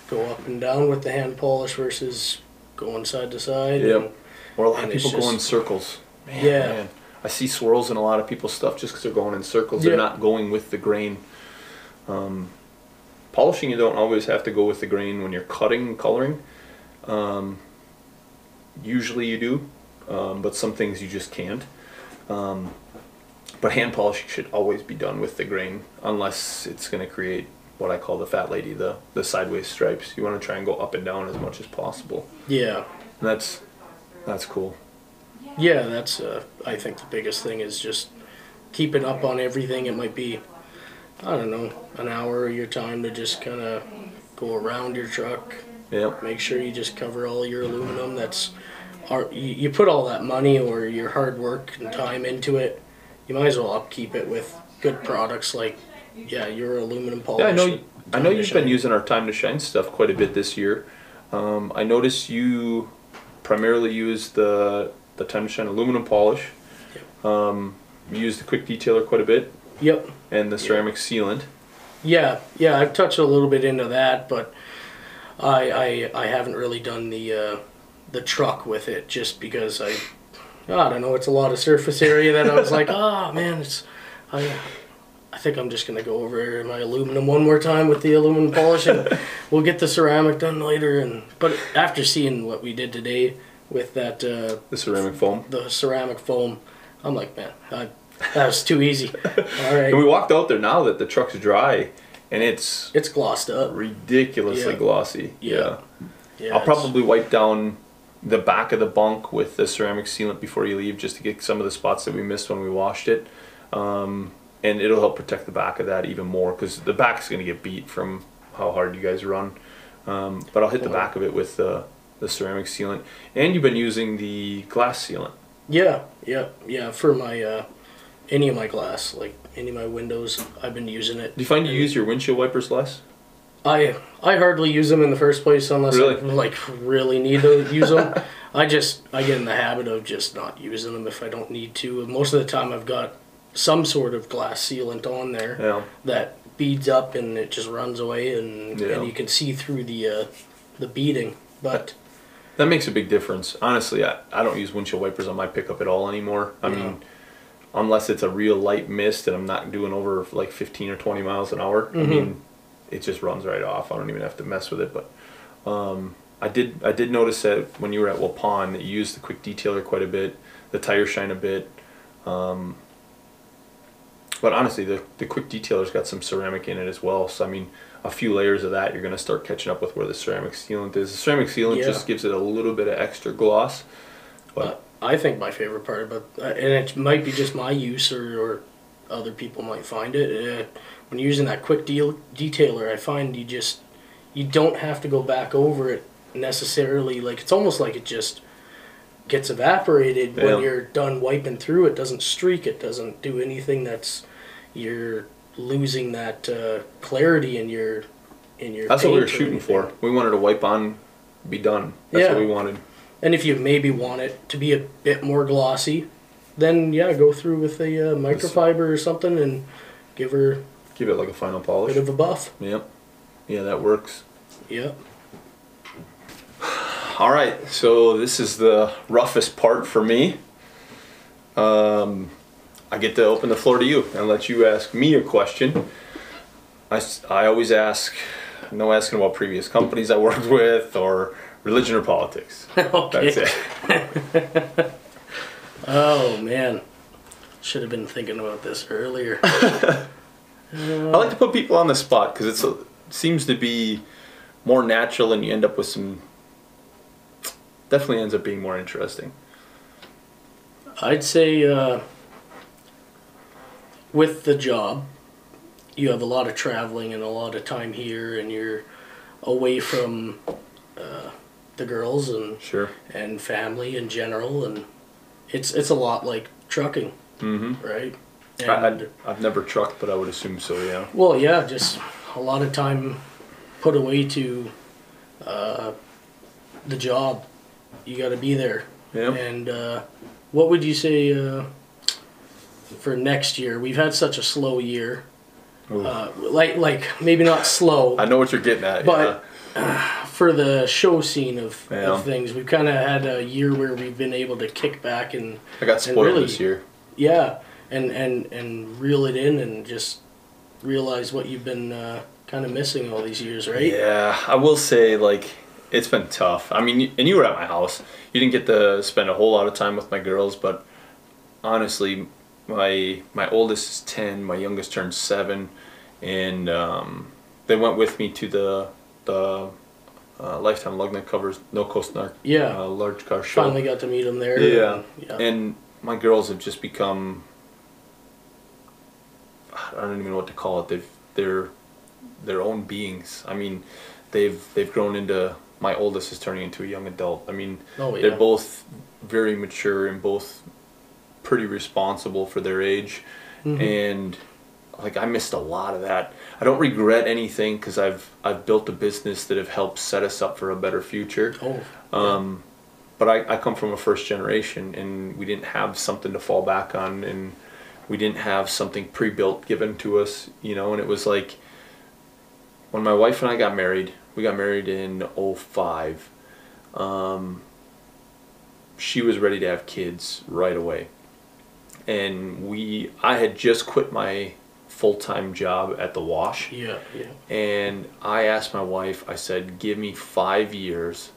go up and down with the hand polish versus going side to side Yep. and- Or a lot of people go in circles. Man, Yeah. man. I see swirls in a lot of people's stuff just because they're going in circles. They're not going with the grain. Um, polishing, you don't always have to go with the grain when you're cutting and coloring. Um, usually you do, um, but some things you just can't. Um, but hand polishing should always be done with the grain unless it's going to create what I call the fat lady, the, the sideways stripes. You want to try and go up and down as much as possible. yeah And that's that's cool. Yeah, that's uh, I think the biggest thing is just keeping up on everything. It might be I don't know an hour of your time to just kind of go around your truck, Yep. make sure you just cover all your aluminum. That's you, you put all that money or your hard work and time into it. You might as well upkeep it with good products like yeah your aluminum polish. Yeah, I know. I know you've been using our time to shine stuff quite a bit this year. Um, I noticed you primarily use the the time to shine aluminum polish. Um, you use the quick detailer quite a bit Yep. and the ceramic sealant. Yeah, yeah, I've touched a little bit into that, but I I, I haven't really done the uh, the truck with it just because I I don't know, it's a lot of surface area that I was like, oh man, it's I I think I'm just gonna go over my aluminum one more time with the aluminum polish and we'll get the ceramic done later and but after seeing what we did today with that uh, The ceramic foam. the ceramic foam, I'm like, man, I, that was too easy. All And we walked out there now that the truck's dry, and it's it's glossed up. ridiculously Yeah. glossy. Yeah. Yeah, I'll it's- probably wipe down the back of the bunk with the ceramic sealant before you leave, just to get some of the spots that we missed when we washed it. Um, and it'll help protect the back of that even more because the back is going to get beat from how hard you guys run. Um, but I'll hit the back of it with the the ceramic sealant, and you've been using the glass sealant. Yeah, yeah, yeah. For my uh, any of my glass, like any of my windows. I've been using it. Do you find you use your windshield wipers less? I I hardly use them in the first place unless I Really? like really need to use them. I just I get in the habit of just not using them if I don't need to. Most of the time, I've got some sort of glass sealant on there Yeah. that beads up and it just runs away, and, Yeah. and you can see through the uh, the beading. But That makes a big difference. Honestly, I, I don't use windshield wipers on my pickup at all anymore. I No. mean, unless it's a real light mist and I'm not doing over like 15 or 20 miles an hour. I Mhm. mean, it just runs right off. I don't even have to mess with it. But um, I did I did notice that when you were at Waupun that you used the quick detailer quite a bit, the tire shine a bit. Um, but honestly, the, the quick detailer's got some ceramic in it as well. So I mean, a few layers of that, you're gonna start catching up with where the ceramic sealant is. The ceramic sealant Yeah. just gives it a little bit of extra gloss. but I think my favorite part about uh, and it might be just my use or, or other people might find it. Uh, when you're using that quick deal detailer, I find you just you don't have to go back over it necessarily. Like it's almost like it just gets evaporated Yeah. when you're done wiping through. It doesn't streak. It doesn't do anything that's you're losing that uh, clarity in your in your. That's what we were shooting anything. for. We wanted to wipe on, be done. That's Yeah. what we wanted. And if you maybe want it to be a bit more glossy, then yeah, go through with a uh, microfiber or something and give her Give it like a final polish. bit of a buff. Yep. Yeah, that works. Yep. All right, so this is the roughest part for me. Um, I get to open the floor to you and let you ask me a question. I, I always ask, no asking about previous companies I worked with or religion or politics. okay. That's it. Oh man, should have been thinking about this earlier. I like to put people on the spot because it seems to be more natural and you end up with some. Definitely ends up being more interesting. I'd say uh, with the job, you have a lot of traveling and a lot of time here, and you're away from uh, the girls and Sure. and family in general, and it's it's a lot like trucking, Mm-hmm. right? And I, I've never trucked, but I would assume so. Yeah. well, yeah, just a lot of time put away to uh, the job. You got to be there. Yeah. And uh, what would you say uh, for next year? We've had such a slow year. Uh, like like maybe not slow, I know what you're getting at. but for the show scene of, Yeah. of things, we've kind of had a year where we've been able to kick back and. I got spoiled really- this year. yeah, and and and reel it in and just realize what you've been uh, kind of missing all these years, right? Yeah, I will say like it's been tough. I mean, and you were at my house. You didn't get to spend a whole lot of time with my girls, but honestly, my my oldest is ten, my youngest turned seven, and um, they went with me to the the uh, Lifetime Lug Nut covers No Coast Narc Yeah. uh, large car show. Finally got to meet them there. Yeah. and- yeah. And my girls have just become I don't even know what to call it. They've they're their own beings. I mean, they've they've grown into my oldest is turning into a young adult. I mean, oh yeah. they're both very mature and both pretty responsible for their age Mhm. and like I missed a lot of that. I don't regret anything cuz I've I've built a business that have helped set us up for a better future. Oh. Um, but I, I come from a first generation and we didn't have something to fall back on and we didn't have something pre-built given to us, you know, and it was like when my wife and I got married, we got married in 05. Um, she was ready to have kids right away. And we I had just quit my full-time job at the wash Yeah. Yeah. and I asked my wife, I said, give me five years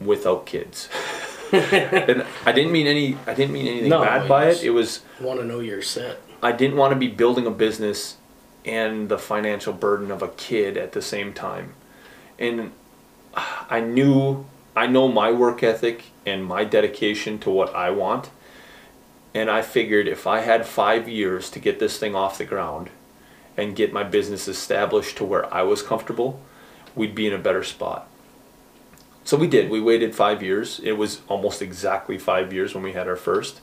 without kids. and I didn't mean any I didn't mean anything No, bad by it. It was Want to know you're set. I didn't want to be building a business and the financial burden of a kid at the same time. And I knew I know my work ethic and my dedication to what I want. And I figured if I had 5 years to get this thing off the ground and get my business established to where I was comfortable, we'd be in a better spot. So we did. We waited 5 years. It was almost exactly 5 years when we had our first.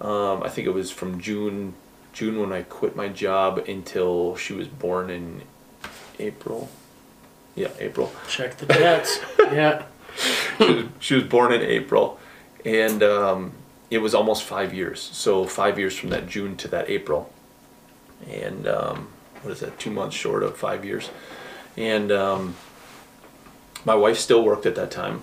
Um, I think it was from June June when I quit my job until she was born in April. Yeah, April. Check the dates. yeah. she, was, she was born in April, and um, it was almost five years. So five years from that June to that April, and um, what is that? Two months short of five years, and um, my wife still worked at that time.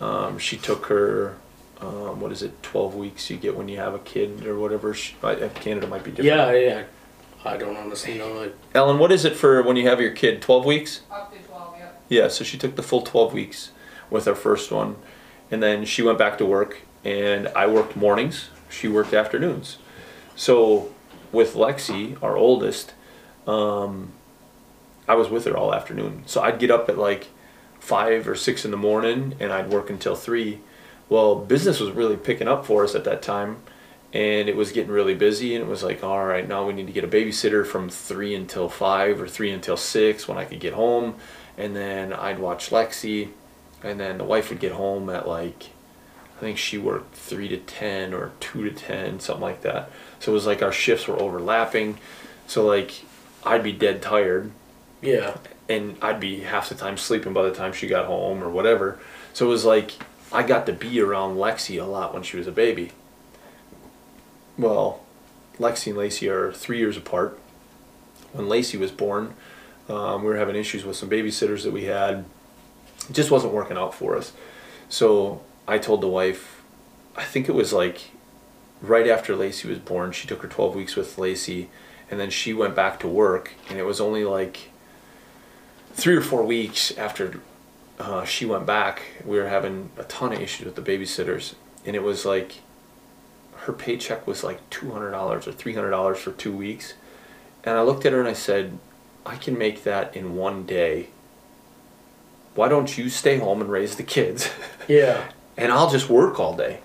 Um, she took her. Um, what is it? Twelve weeks you get when you have a kid or whatever. She, Canada might be different. Yeah, yeah. I don't honestly know. Like, Ellen, what is it for when you have your kid? Twelve weeks. Up to twelve, yeah. Yeah, so she took the full 12 weeks with our first one. And then she went back to work, and I worked mornings. She worked afternoons. So with Lexi, our oldest, um, I was with her all afternoon. So I'd get up at like 5 or 6 in the morning, and I'd work until 3. Well, business was really picking up for us at that time. And it was getting really busy, and it was like, all right, now we need to get a babysitter from three until five or three until six when I could get home and then I'd watch Lexi, and then the wife would get home at like, I think she worked three to ten or two to ten, something like that. So it was like our shifts were overlapping, so like I'd be dead tired, yeah. and I'd be half the time sleeping by the time she got home or whatever. So it was like I got to be around Lexi a lot when she was a baby. Well, Lexi and Lacey are three years apart. When Lacey was born, um, we were having issues with some babysitters that we had. It just wasn't working out for us. So I told the wife, I think it was like right after Lacey was born, she took her 12 weeks with Lacey, and then she went back to work, and it was only like three or four weeks after uh, she went back, we were having a ton of issues with the babysitters, and it was like her paycheck was like two hundred dollars or three hundred dollars for two weeks, and I looked at her and I said, I can make that in one day. Why don't you stay home and raise the kids? Yeah. and I'll just work all day.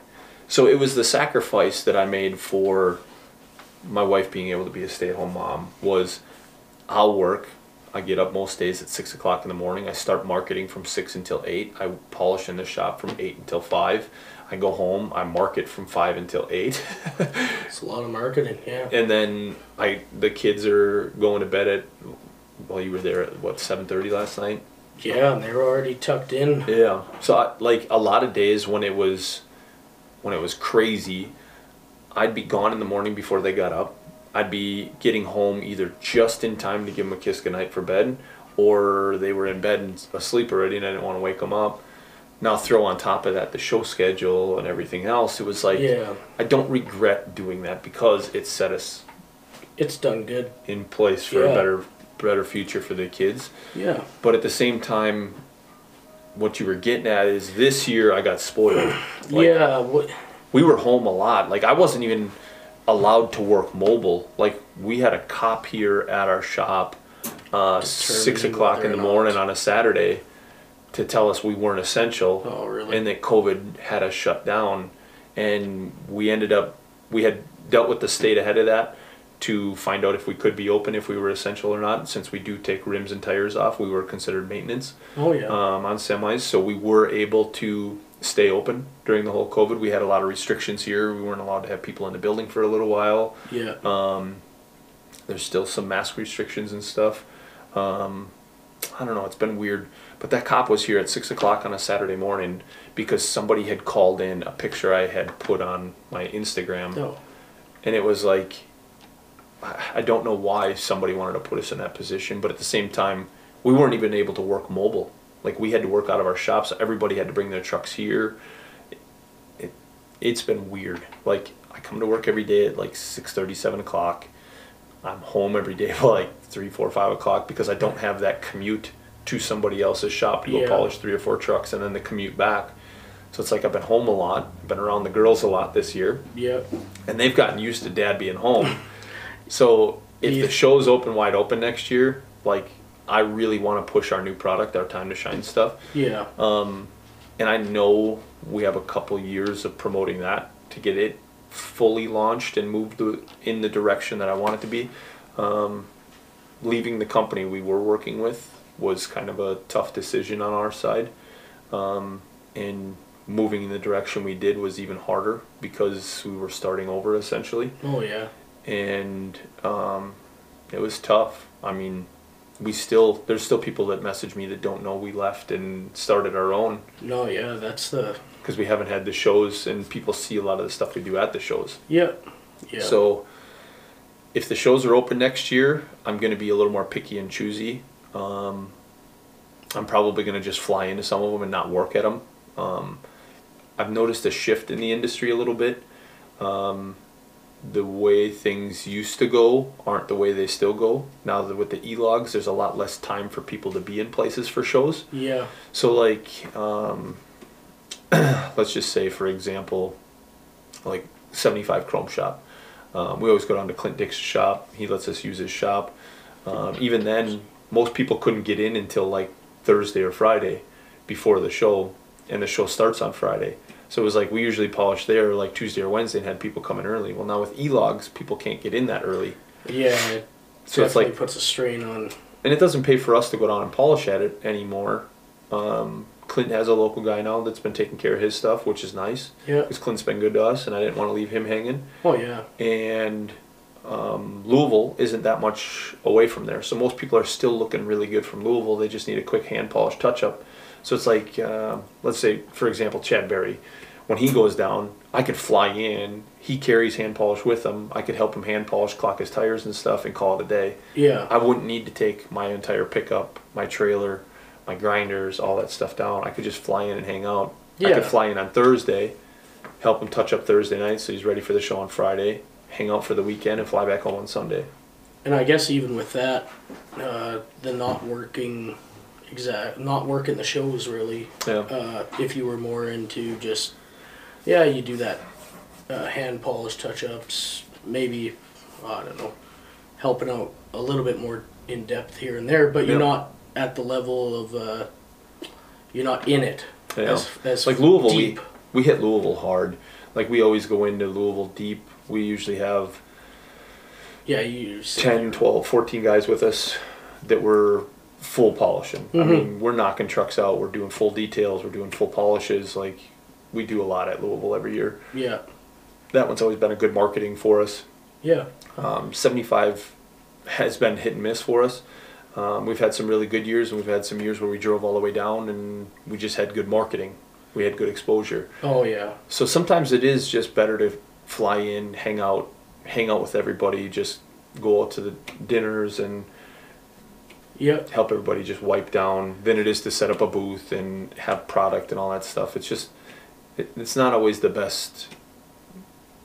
So it was the sacrifice that I made for my wife being able to be a stay-at-home mom was I'll work. I get up most days at six o'clock in the morning. I start marketing from six until eight. I polish in the shop from eight until five. I go home. I market from five until eight. It's a lot of marketing. Yeah. and then I the kids are going to bed at well you were there at what seven thirty last night. Yeah, and they were already tucked in. Yeah. So I, like a lot of days when it was when it was crazy, I'd be gone in the morning before they got up. I'd be getting home either just in time to give them a kiss goodnight for bed, or they were in bed and asleep already, and I didn't want to wake them up. Now throw on top of that the show schedule and everything else. It was like Yeah. I don't regret doing that because it set us It's done good. in place for a better better future for the kids. Yeah. But at the same time, what you were getting at is this year I got spoiled. Like, yeah. What, We were home a lot. Like I wasn't even allowed to work mobile. Like we had a cop here at our shop uh, six o'clock in the morning on a Saturday to tell us we weren't essential oh, really? and that COVID had us shut down. And we ended up, we had dealt with the state ahead of that to find out if we could be open if we were essential or not. Since we do take rims and tires off, we were considered maintenance oh, yeah. um, on semis. So we were able to stay open during the whole COVID. We had a lot of restrictions here. We weren't allowed to have people in the building for a little while. yeah. Um, there's still some mask restrictions and stuff. Um, I don't know. It's been weird. But that cop was here at six o'clock on a Saturday morning because somebody had called in a picture I had put on my Instagram, no. and it was like, I don't know why somebody wanted to put us in that position, but at the same time, we weren't even able to work mobile. Like we had to work out of our shops. Everybody had to bring their trucks here. It, it's been weird. Like I come to work every day at like six thirty, seven o'clock. I'm home every day by like three, four, five o'clock because I don't have that commute to somebody else's shop to go Yeah. polish three or four trucks and then the commute back. So it's like I've been home a lot, I've been around the girls a lot this year Yeah. and they've gotten used to dad being home. So if Yeah. the show's open wide open next year, like I really want to push our new product, our time to shine stuff. Yeah. Um, and I know we have a couple years of promoting that to get it fully launched and moved in the direction that I want it to be. Um, leaving the company we were working with was kind of a tough decision on our side. Um, and moving in the direction we did was even harder because we were starting over essentially, Oh yeah. And um, it was tough. I mean, we still there's still people that message me that don't know we left and started our own No, yeah. That's the because we haven't had the shows and people see a lot of the stuff we do at the shows. yeah. Yeah. So if the shows are open next year, I'm going to be a little more picky and choosy. Um, I'm probably going to just fly into some of them and not work at them. Um, I've noticed a shift in the industry a little bit. Um, the way things used to go aren't the way they still go. Now that with the e-logs, there's a lot less time for people to be in places for shows. yeah. So like, um, let's just say for example, like 75 Chrome Shop. Um, we always go down to Clint Dick's shop. He lets us use his shop. Um, even then, most people couldn't get in until like Thursday or Friday before the show, and the show starts on Friday. So it was like we usually polish there like Tuesday or Wednesday and had people come in early. Well, now with e-logs, people can't get in that early. Yeah. It So it's like puts a strain on. and it doesn't pay for us to go down and polish at it anymore. Um, Clint has a local guy now that's been taking care of his stuff, which is nice Yeah. because Clint's been good to us, and I didn't want to leave him hanging. Oh yeah. And um, Louisville isn't that much away from there, so most people are still looking really good from Louisville. They just need a quick hand polish touch up. So it's like, uh, let's say, for example, Chad Berry. When he goes down, I could fly in. He carries hand polish with him. I could help him hand polish, clock his tires and stuff, and call it a day. Yeah. I wouldn't need to take my entire pickup, my trailer, my grinders, all that stuff down. I could just fly in and hang out. Yeah. I could fly in on Thursday, help him touch up Thursday night so he's ready for the show on Friday, hang out for the weekend, and fly back home on Sunday. And I guess even with that, uh, the not working, exact, not working the shows really. Yeah. Uh, if you were more into just, yeah, you do that uh, hand polish touch ups, maybe, I don't know, helping out a little bit more in depth here and there, but you're Yeah. not at the level of, uh, you're not in it. Yeah. As, as like Louisville, deep. we we hit Louisville hard. Like we always go into Louisville deep. We usually have Yeah, you. 10, 12, 14 guys with us that were full polishing. I Mhm. mean, we're knocking trucks out. We're doing full details. We're doing full polishes. Like we do a lot at Louisville every year. Yeah. That one's always been a good marketing for us. Yeah. Um, 75 has been hit and miss for us. Um, we've had some really good years, and we've had some years where we drove all the way down, and we just had good marketing. We had good exposure. Oh yeah. So sometimes it is just better to fly in, hang out, hang out with everybody, just go out to the dinners and Yep. help everybody just wipe down than it is to set up a booth and have product and all that stuff. It's just, it, it's not always the best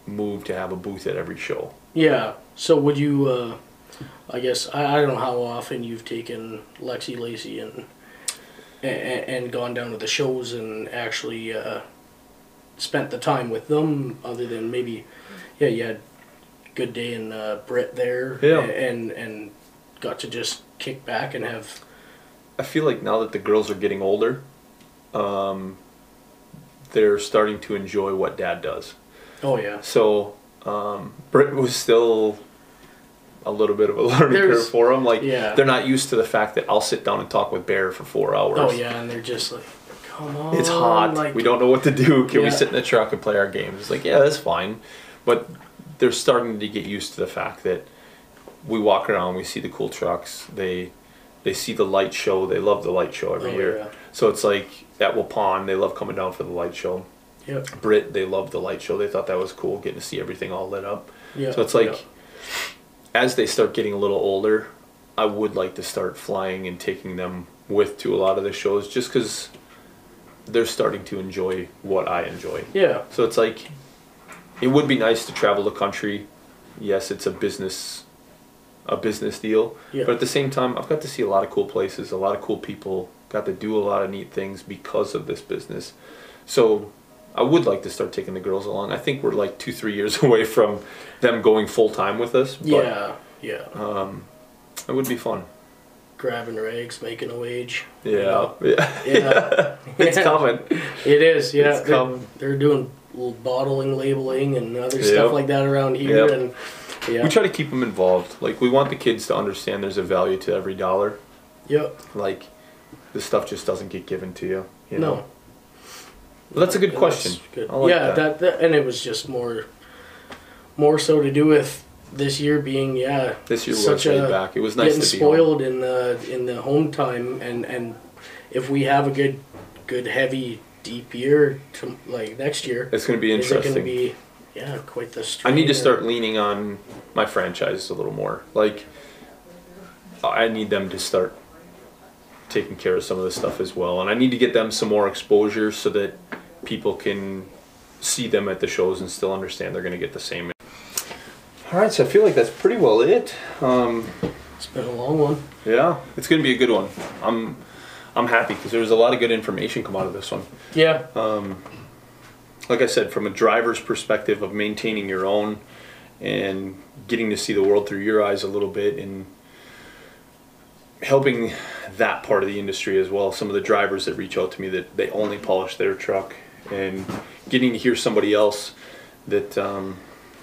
move to have a booth at every show. Yeah. So would you? Uh, I guess I, I don't know how often you've taken Lexi Lacey and and, and gone down to the shows and actually uh, spent the time with them, other than maybe, yeah, you had good day in uh, Britt there, Yeah. and and got to just kick back and have I feel like now that the girls are getting older, um, they're starting to enjoy what dad does. oh yeah So um, Britt was still a little bit of a learning There's- curve for them. Like yeah. they're not used to the fact that I'll sit down and talk with Bear for four hours. oh yeah, and they're just like, come on, It's hot. like we don't know what to do. Can we sit in the truck and play our games? It's like, yeah, that's fine. But they're starting to get used to the fact that we walk around, we see the cool trucks. They they see the light show. They love the light show every Oh, year. yeah. So it's like at Waupun, they love coming down for the light show. Yep. Britt, they loved the light show. They thought that was cool, getting to see everything all lit up. Yeah. So it's like, yeah. as they start getting a little older, I would like to start flying and taking them with to a lot of the shows, just because they're starting to enjoy what I enjoy. Yeah. So it's like, it would be nice to travel the country. Yes, it's a business, a business deal. Yeah. But at the same time, I've got to see a lot of cool places, a lot of cool people. Got to do a lot of neat things because of this business. So I would like to start taking the girls along. I think we're like two, three years away from them going full time with us. But Yeah. Yeah. um, it would be fun. Grabbing rags, making a wage. you Yeah, know? yeah, Yeah. it's coming. It is, yeah. It's they're, coming. they're doing little bottling, labeling, and other Yep. stuff like that around here, Yep. and yeah, We try to keep them involved. Like we want the kids to understand there's a value to every dollar. yep, Like the stuff just doesn't get given to you. You know. no, Well, that's a good question. good. Like yeah, that. that. That, and it was just more, more so to do with this year being yeah This year was such laid a back. It was nice getting to be home. spoiled in the in the home time and and if we have a good good heavy deep year to, like next year It's going to be is it going interesting. to be yeah quite the I need to start leaning on my franchise a little more. Like, I need them to start taking care of some of this stuff as well, and I need to get them some more exposure so that people can see them at the shows and still understand they're going to get the same. All right, so I feel like that's pretty well it. Um, it's been a long one yeah, it's going to be a good one. I'm I'm happy because there was a lot of good information come out of this one. yeah like I said, from a driver's perspective of maintaining your own and getting to see the world through your eyes a little bit and helping that part of the industry as well. Some of the drivers that reach out to me that they only polish their truck and getting to hear somebody else that, um,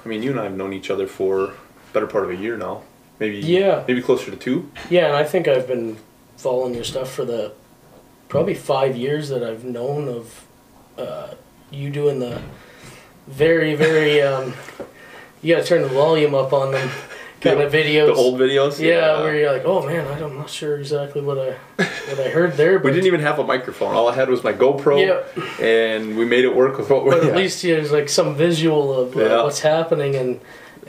I mean, you and I have known each other for better part of a year now. Maybe, Yeah. maybe closer to two. yeah and I think I've been following your stuff for the probably five years that I've known of uh, you doing the very very um, you gotta turn the volume up on them kind of videos The old videos. Yeah, where you're like, oh man, I'm not sure exactly what I what I heard there, but, We didn't even have a microphone. All I had was my GoPro, Yeah. and we made it work with what we but at had. least there's like some visual of uh, Yeah. what's happening and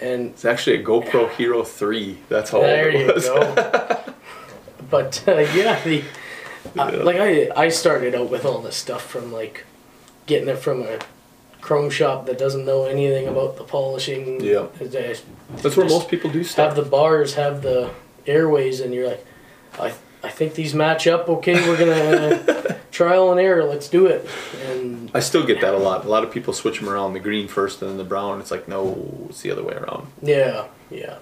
and It's actually a GoPro Hero 3. That's how there old it you was. go. but uh, yeah, the uh, Yeah. like I I started out with all this stuff from like getting it from a chrome shop that doesn't know anything about the polishing. Yeah. They That's where most people do stuff. have the bars, have the airways, and you're like, I, I think these match up okay. We're gonna trial and error. Let's do it. And I still get that a lot. A lot of people switch them around the green first and then the brown. It's like, no, it's the other way around. yeah, yeah,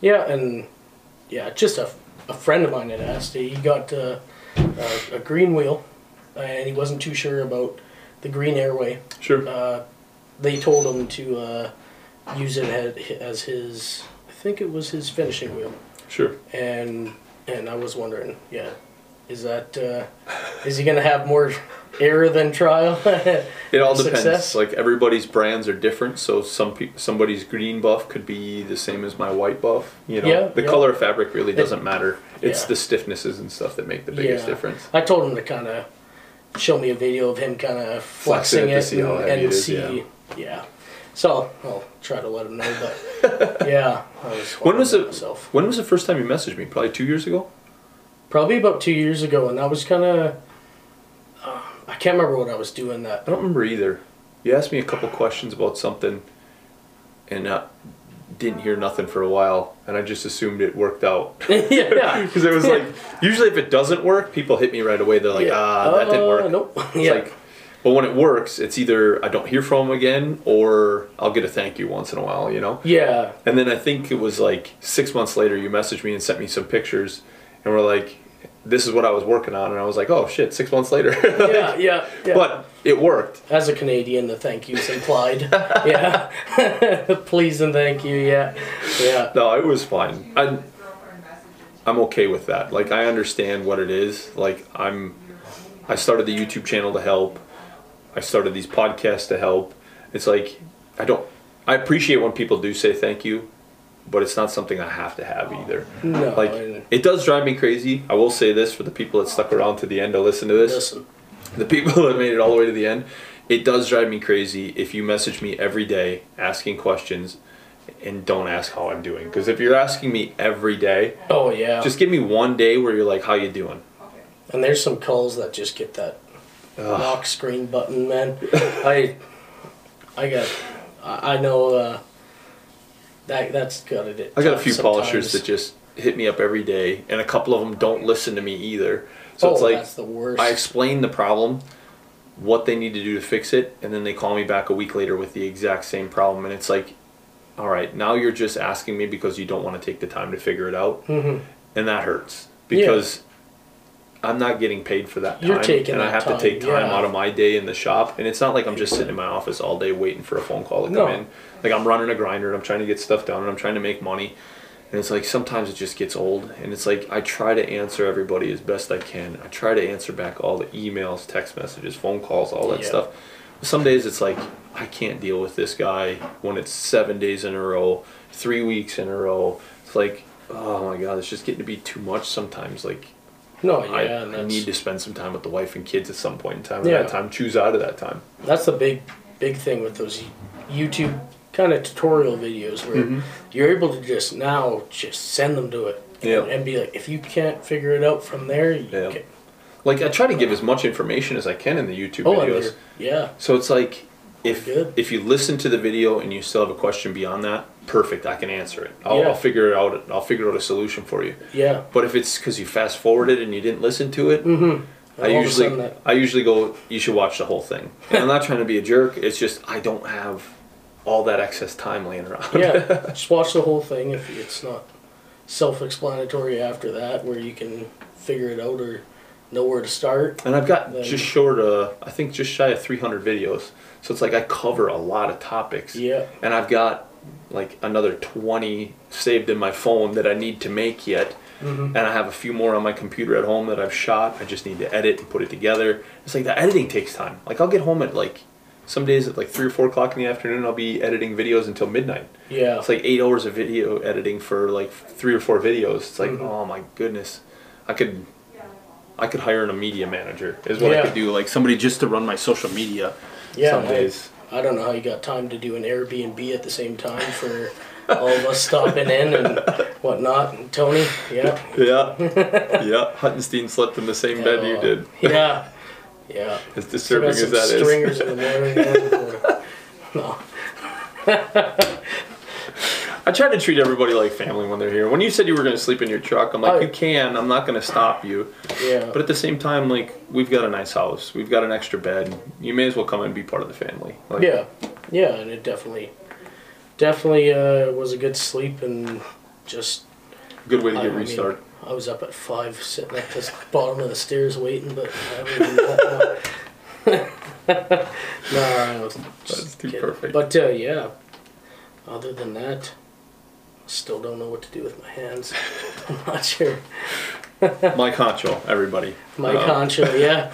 yeah, and yeah, just a, a friend of mine had asked. He got uh, a, a green wheel, and he wasn't too sure about the green airway. Sure. Uh, they told him to uh, use it as, his. I think it was his finishing wheel. Sure. and and I was wondering, yeah, is that uh, is he gonna have more error than trial? It all depends. Success? Like everybody's brands are different, so some pe- somebody's green buff could be the same as my white buff. You know, Yeah, the yeah. color of fabric really doesn't matter. It's Yeah. the stiffnesses and stuff that make the biggest difference. I told him to kind of show me a video of him kind of Flexing flexing it to see how and, heavy and it is, see, yeah. So I'll try to let him know, but yeah, I was When was it? myself? When was the first time you messaged me? Probably two years ago. Probably about two years ago, and that was kind of. Uh, I can't remember what I was doing that. I don't remember either. You asked me a couple questions about something, and uh, didn't hear nothing for a while, and I just assumed it worked out. yeah. Because it was like usually if it doesn't work, people hit me right away. They're like, Yeah. ah, that didn't Uh, work. Nope. Yeah. like, but when it works, it's either I don't hear from them again, or I'll get a thank you once in a while, you know. yeah. And then I think it was like six months later, you messaged me and sent me some pictures, and we're like, this is what I was working on, and I was like, oh shit, six months later. Yeah. Yeah. Yeah. But it worked. As a Canadian, the thank you's implied. yeah. Please and thank you. Yeah. Yeah. No, it was fine. I'm, I'm okay with that. Like I understand what it is. Like I'm, I started the YouTube channel to help. I started these podcasts to help. It's like I don't. I appreciate when people do say thank you, but it's not something I have to have either. No. Like it does drive me crazy. I will say this for the people that stuck around to the end to listen to this listen. the people that made it all the way to the end, it does drive me crazy if you message me every day asking questions and don't ask how I'm doing. Because if you're asking me every day, Oh yeah. just give me one day where you're like, "How you doing?" and there's some calls that just get that Ugh. lock screen button, man. I, I got. I know. Uh, that that's got it. I got a few sometimes. polishers that just hit me up every day, and a couple of them don't listen to me either. So oh, it's like that's the worst. I explain the problem, what they need to do to fix it, and then they call me back a week later with the exact same problem, and it's like, all right, now you're just asking me because you don't want to take the time to figure it out, Mhm. and that hurts because I'm not getting paid for that time, You're taking and I have time, to take time yeah. out of my day in the shop, and it's not like I'm just sitting in my office all day waiting for a phone call to come No. in. Like I'm running a grinder, and I'm trying to get stuff done, and I'm trying to make money. And it's like sometimes it just gets old, and it's like I try to answer everybody as best I can. I try to answer back all the emails, text messages, phone calls, all that Yeah. stuff. Some days it's like I can't deal with this guy when it's seven days in a row, three weeks in a row. It's like, oh my god, it's just getting to be too much sometimes. Like No, yeah, I, I need to spend some time with the wife and kids at some point in time. Yeah. that time, choose out of that time. that's the big, big thing with those YouTube kind of tutorial videos where Mhm. you're able to just now just send them to it Yeah. and, and be like, if you can't figure it out from there, you Yeah. can. Like I try to give as much information as I can in the YouTube Oh, videos. yeah, So it's like if Good. if you listen to the video and you still have a question beyond that, perfect. I can answer it. I'll, Yeah. I'll figure it out. I'll figure out a solution for you. yeah. But if it's because you fast forwarded and you didn't listen to it, Mm-hmm. I usually I usually go. You should watch the whole thing. And I'm not trying to be a jerk. It's just I don't have all that excess time laying around. yeah, just watch the whole thing if it's not self-explanatory after that, where you can figure it out or know where to start. And I've got Then- just short, uh, I think just shy of 300 videos. So it's like I cover a lot of topics. Yeah, And I've got like another 20 saved in my phone that I need to make yet. Mhm. And I have a few more on my computer at home that I've shot. I just need to edit and put it together. It's like the editing takes time. Like I'll get home at like some days at like three or four o'clock in the afternoon. I'll be editing videos until midnight. yeah, It's like eight hours of video editing for like three or four videos. It's like, Mhm. oh my goodness, I could, I could hire a media manager. Is what I could do. Like somebody just to run my social media. yeah. Some days. I don't know how you got time to do an Airbnb at the same time for all of us stopping in and whatnot. And Tony, yeah, Yeah, yeah. Huttenstein slept in the same bed you Uh, did. Yeah, yeah. As disturbing as got that some is. stringers in the morning. yeah. no, I try to treat everybody like family when they're here. When you said you were going to sleep in your truck, I'm like, Oh. you can. I'm not going to stop you. yeah, But at the same time, like, we've got a nice house. We've got an extra bed. You may as well come and be part of the family. Like, yeah, yeah, and it definitely, definitely uh, was a good sleep and just Good way to I- get I mean, restart. I was up at five, sitting at the bottom of the stairs waiting, but I got no. I was That's just too kidding. perfect. But uh, yeah, other than that, still don't know what to do with my hands. I'm not sure. Mike Honcho, everybody. My Um, concho, yeah,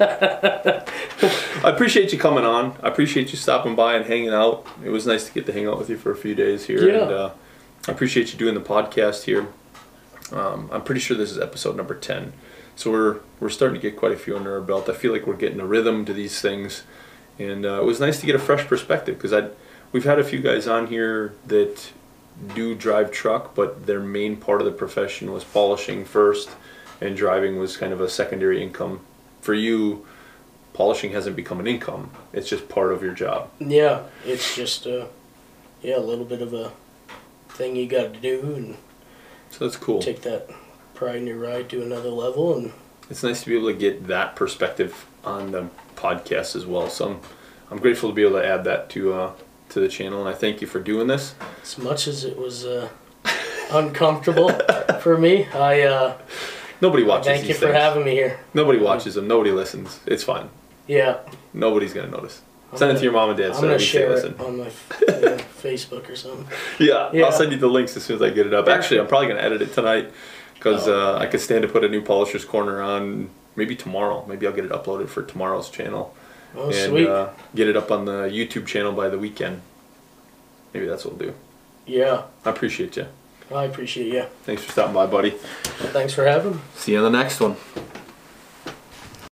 I appreciate you coming on. I appreciate you stopping by and hanging out. It was nice to get to hang out with you for a few days here. Yeah. And uh, I appreciate you doing the podcast here. Um, I'm pretty sure this is episode number 10. So we're, we're starting to get quite a few under our belt. I feel like we're getting a rhythm to these things. And uh, it was nice to get a fresh perspective because I we've had a few guys on here that do drive truck, but their main part of the profession was polishing first, and driving was kind of a secondary income. For you, polishing hasn't become an income; it's just part of your job. yeah. It's just uh, yeah, a little bit of a thing you got to do and So that's cool. take that pride in your ride to another level and It's nice to be able to get that perspective on the podcast as well. So I'm, I'm grateful to be able to add that to uh, to the channel, and I thank you for doing this. as much as it was uh, uncomfortable for me, I uh, Nobody watches thank you for having me here. Nobody watches them. Nobody listens. It's fine. Yeah, Nobody's gonna notice. I'm Send it gonna- to your mom and dad I'm so gonna share listen. it on my yeah, Facebook or something. Yeah, Yeah. I'll send you the links as soon as I get it up. Actually, I'm probably gonna edit it tonight because Oh. uh, I could stand to put a new Polisher's Corner on maybe tomorrow. Maybe I'll get it uploaded for tomorrow's channel Oh, and sweet. Uh, get it up on the YouTube channel by the weekend. Maybe that's what we'll do. yeah, I appreciate you. I appreciate you. Thanks for stopping by, buddy. Thanks for having me. See you on the next one.